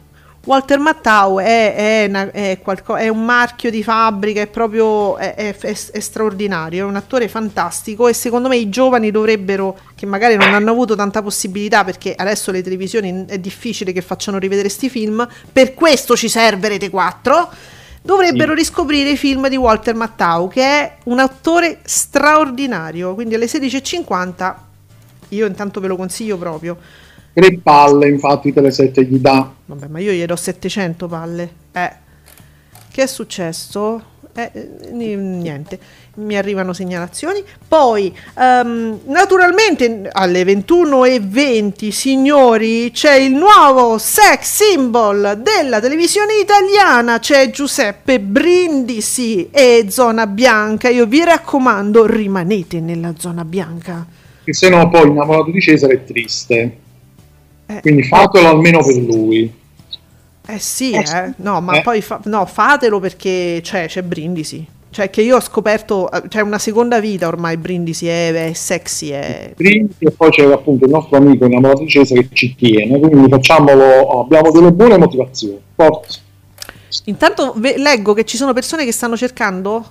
Walter Mattau è, è, una- è qualco- è un marchio di fabbrica, è proprio straordinario, è un attore fantastico e secondo me i giovani dovrebbero, che magari non hanno avuto tanta possibilità perché adesso le televisioni è difficile che facciano rivedere sti film, per questo ci serve Rete 4, dovrebbero riscoprire i film di Walter Mattau che è un attore straordinario, quindi alle 16.50 io intanto ve lo consiglio proprio. Tre palle, infatti, Tele7 gli dà. Vabbè, ma io gli do 700 palle. Eh. Che è successo? Eh, eh, ni- niente, mi arrivano segnalazioni. Poi, ehm, naturalmente, alle 21.20, signori, c'è il nuovo sex symbol della televisione italiana. C'è Giuseppe Brindisi e Zona Bianca. Io vi raccomando, rimanete nella zona bianca. Che se no poi innamorato di Cesare è triste. Eh. Quindi fatelo almeno per lui. Eh sì, Eh sì. eh. no, ma Eh. poi fa- no, fatelo perché cioè, c'è Brindisi. Cioè, che io ho scoperto, eh, c'è una seconda vita ormai. Brindisi è, è sexy. È... Brindisi e poi c'è appunto il nostro amico innamorato Cesare che ci tiene. Quindi facciamolo, abbiamo delle buone motivazioni. Forza. Intanto ve- leggo che ci sono persone che stanno cercando.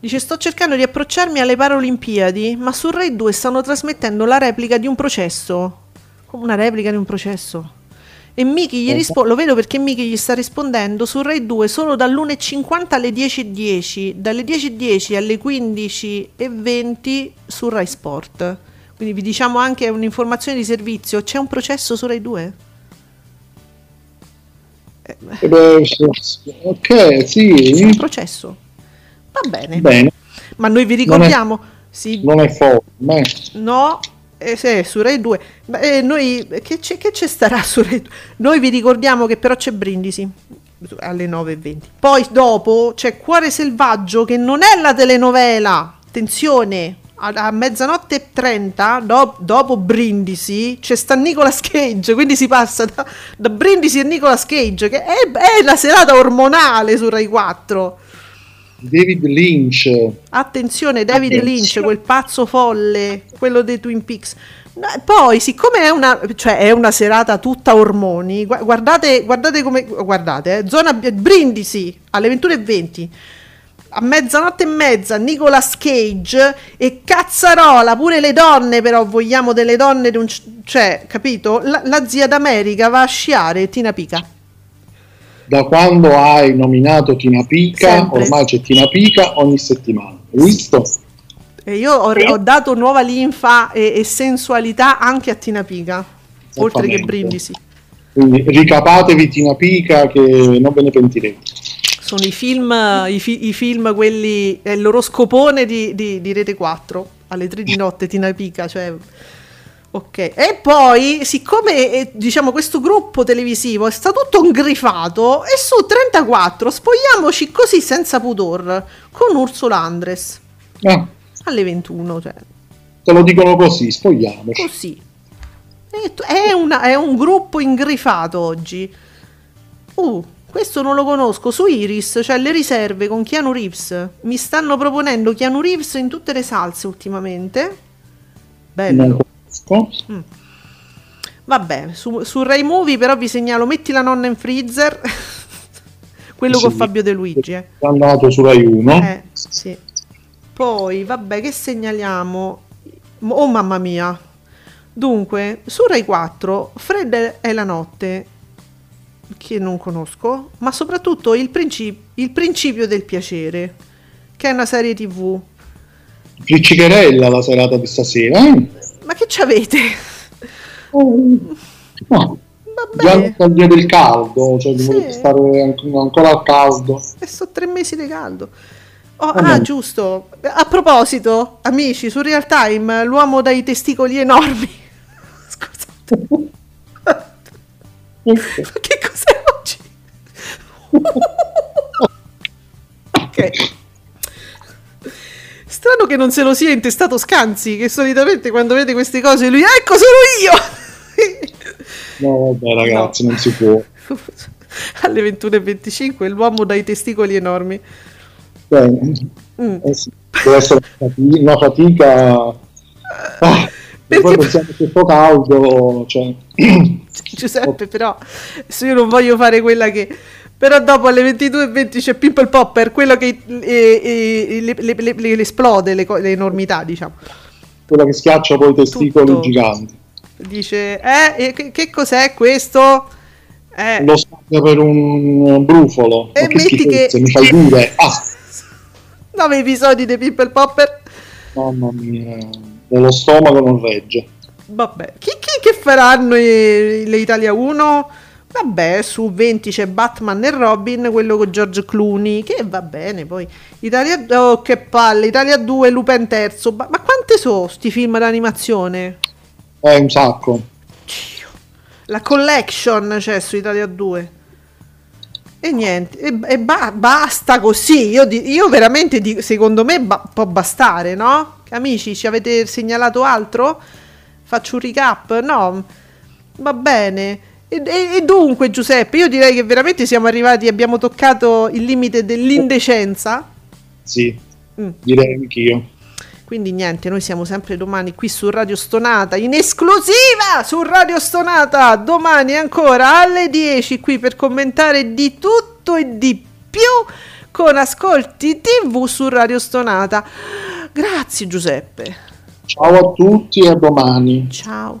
Dice: Sto cercando di approcciarmi alle Paralimpiadi, ma su Rai 2 stanno trasmettendo la replica di un processo. Come una replica di un processo. E Miki gli risponde: Lo vedo perché Miki gli sta rispondendo su Rai 2 solo dall'1.50 alle 10.10, dalle 10.10 alle 15.20 su Rai Sport. Quindi vi diciamo anche un'informazione di servizio: c'è un processo su Rai 2? Eh sì, ok, sì, Un processo. Va bene. bene, Ma noi vi ricordiamo, sì, non è forma. eh. no, eh, sì, su Rai 2. Ma, eh, noi, che, c'è, che ci starà su Rai 2? Noi vi ricordiamo che però c'è Brindisi alle 9.20. Poi dopo c'è Cuore Selvaggio che non è la telenovela. Attenzione, a mezzanotte e 30, do- dopo Brindisi, c'è sta Nicolas Cage, quindi si passa da, da Brindisi a Nicolas Cage, che è, è la serata ormonale su Rai 4. David Lynch, Attenzione, David Attenzione. Lynch, quel pazzo folle, quello dei Twin Peaks. Poi, siccome è una, cioè è una serata tutta ormoni, gua- guardate, guardate come. Guardate, eh, zona Brindisi alle 21.20. A mezzanotte e mezza Nicolas Cage e Cazzarola, pure le donne però vogliamo delle donne, un cioè, capito? La, la zia d'America va a sciare Tina Pica. Da quando hai nominato Tina Pica, Sempre. ormai c'è Tina Pica ogni settimana. Visto? E io ho, ho dato nuova linfa e, e sensualità anche a Tina Pica, oltre che. Brindisi. Quindi ricapatevi Tina Pica che non ve ne pentirete. Sono i film, i, fi- i film quelli, è il loro scopone di, di- di Rete 4, alle 3 di notte Tina Pica, cioè... Ok, e poi siccome eh, diciamo questo gruppo televisivo è stato tutto ingrifato e su 34 spogliamoci così senza pudor con Ursula Andres Ah, alle 21, cioè te lo dicono così, spogliamoci. Così. È, una- è un gruppo ingrifato oggi. Uh, questo non lo conosco. Su Iris c'è le riserve con Keanu Reeves. Mi stanno proponendo Keanu Reeves in tutte le salse ultimamente. Bello. Non conosco. Vabbè, su, su Rai Movie però vi segnalo Metti la nonna in freezer. Quello Sì. con Fabio De Luigi. eh. È andato su Rai 1. Eh, sì. Poi, vabbè, che segnaliamo? Oh mamma mia. Dunque, su Rai 4, Fred è la notte, che non conosco, ma soprattutto il, princi- il principio del piacere, che è una serie tv. Friccicherella la serata di stasera. Ma che c'avete? No, Va già del caldo, cioè Sì. dovete stare an- ancora al caldo. e sono tre mesi di caldo. Oh, Ah, ah, giusto. A proposito, amici, su Real Time, l'uomo dai testicoli enormi. Scusate. Ma che non se lo sia intestato Scanzi, che solitamente quando vede queste cose lui, ecco sono io! No, vabbè ragazzi, non si può. Alle 21.25 l'uomo dai testicoli enormi. Bene. Mm. Eh sì, deve essere una fati- una fatica. Ah, E poi Perché pensiamo che sto caldo, cioè, Giuseppe, però se io non voglio fare quella che. Però dopo alle 22.20 c'è Pimple Popper, quello che eh, eh, le, le- le- esplode le, enormità, diciamo. quella che schiaccia poi i testicoli Tutto. giganti. Dice, eh, che, che cos'è questo? Eh, Lo scambia per un brufolo. E che metti che- mi fai dire. Ah, nove episodi di Pimple Popper. mamma mia, dello stomaco non regge. Vabbè, chi, chi che faranno i- le Italia 1? Vabbè, su 20 c'è Batman e Robin, quello con George Clooney, che va bene poi. Italia, oh, che palle, Italia 2, Lupin terzo. Ma, quante sono sti film d'animazione? È un sacco. La collection c'è su Italia 2. E niente, e, e ba- basta così. Io, di- io veramente, dico- secondo me, ba- può bastare, no? Amici, ci avete segnalato altro? Faccio un recap? No, va bene. E, e- e dunque, Giuseppe, io direi che veramente siamo arrivati, abbiamo toccato il limite dell'indecenza. Sì, Mm. direi anch'io. Quindi niente, noi siamo sempre domani qui su Radio Stonata, in esclusiva su Radio Stonata, domani ancora alle 10 qui per commentare di tutto e di più con Ascolti TV su Radio Stonata. Grazie Giuseppe. Ciao a tutti e a domani. Ciao.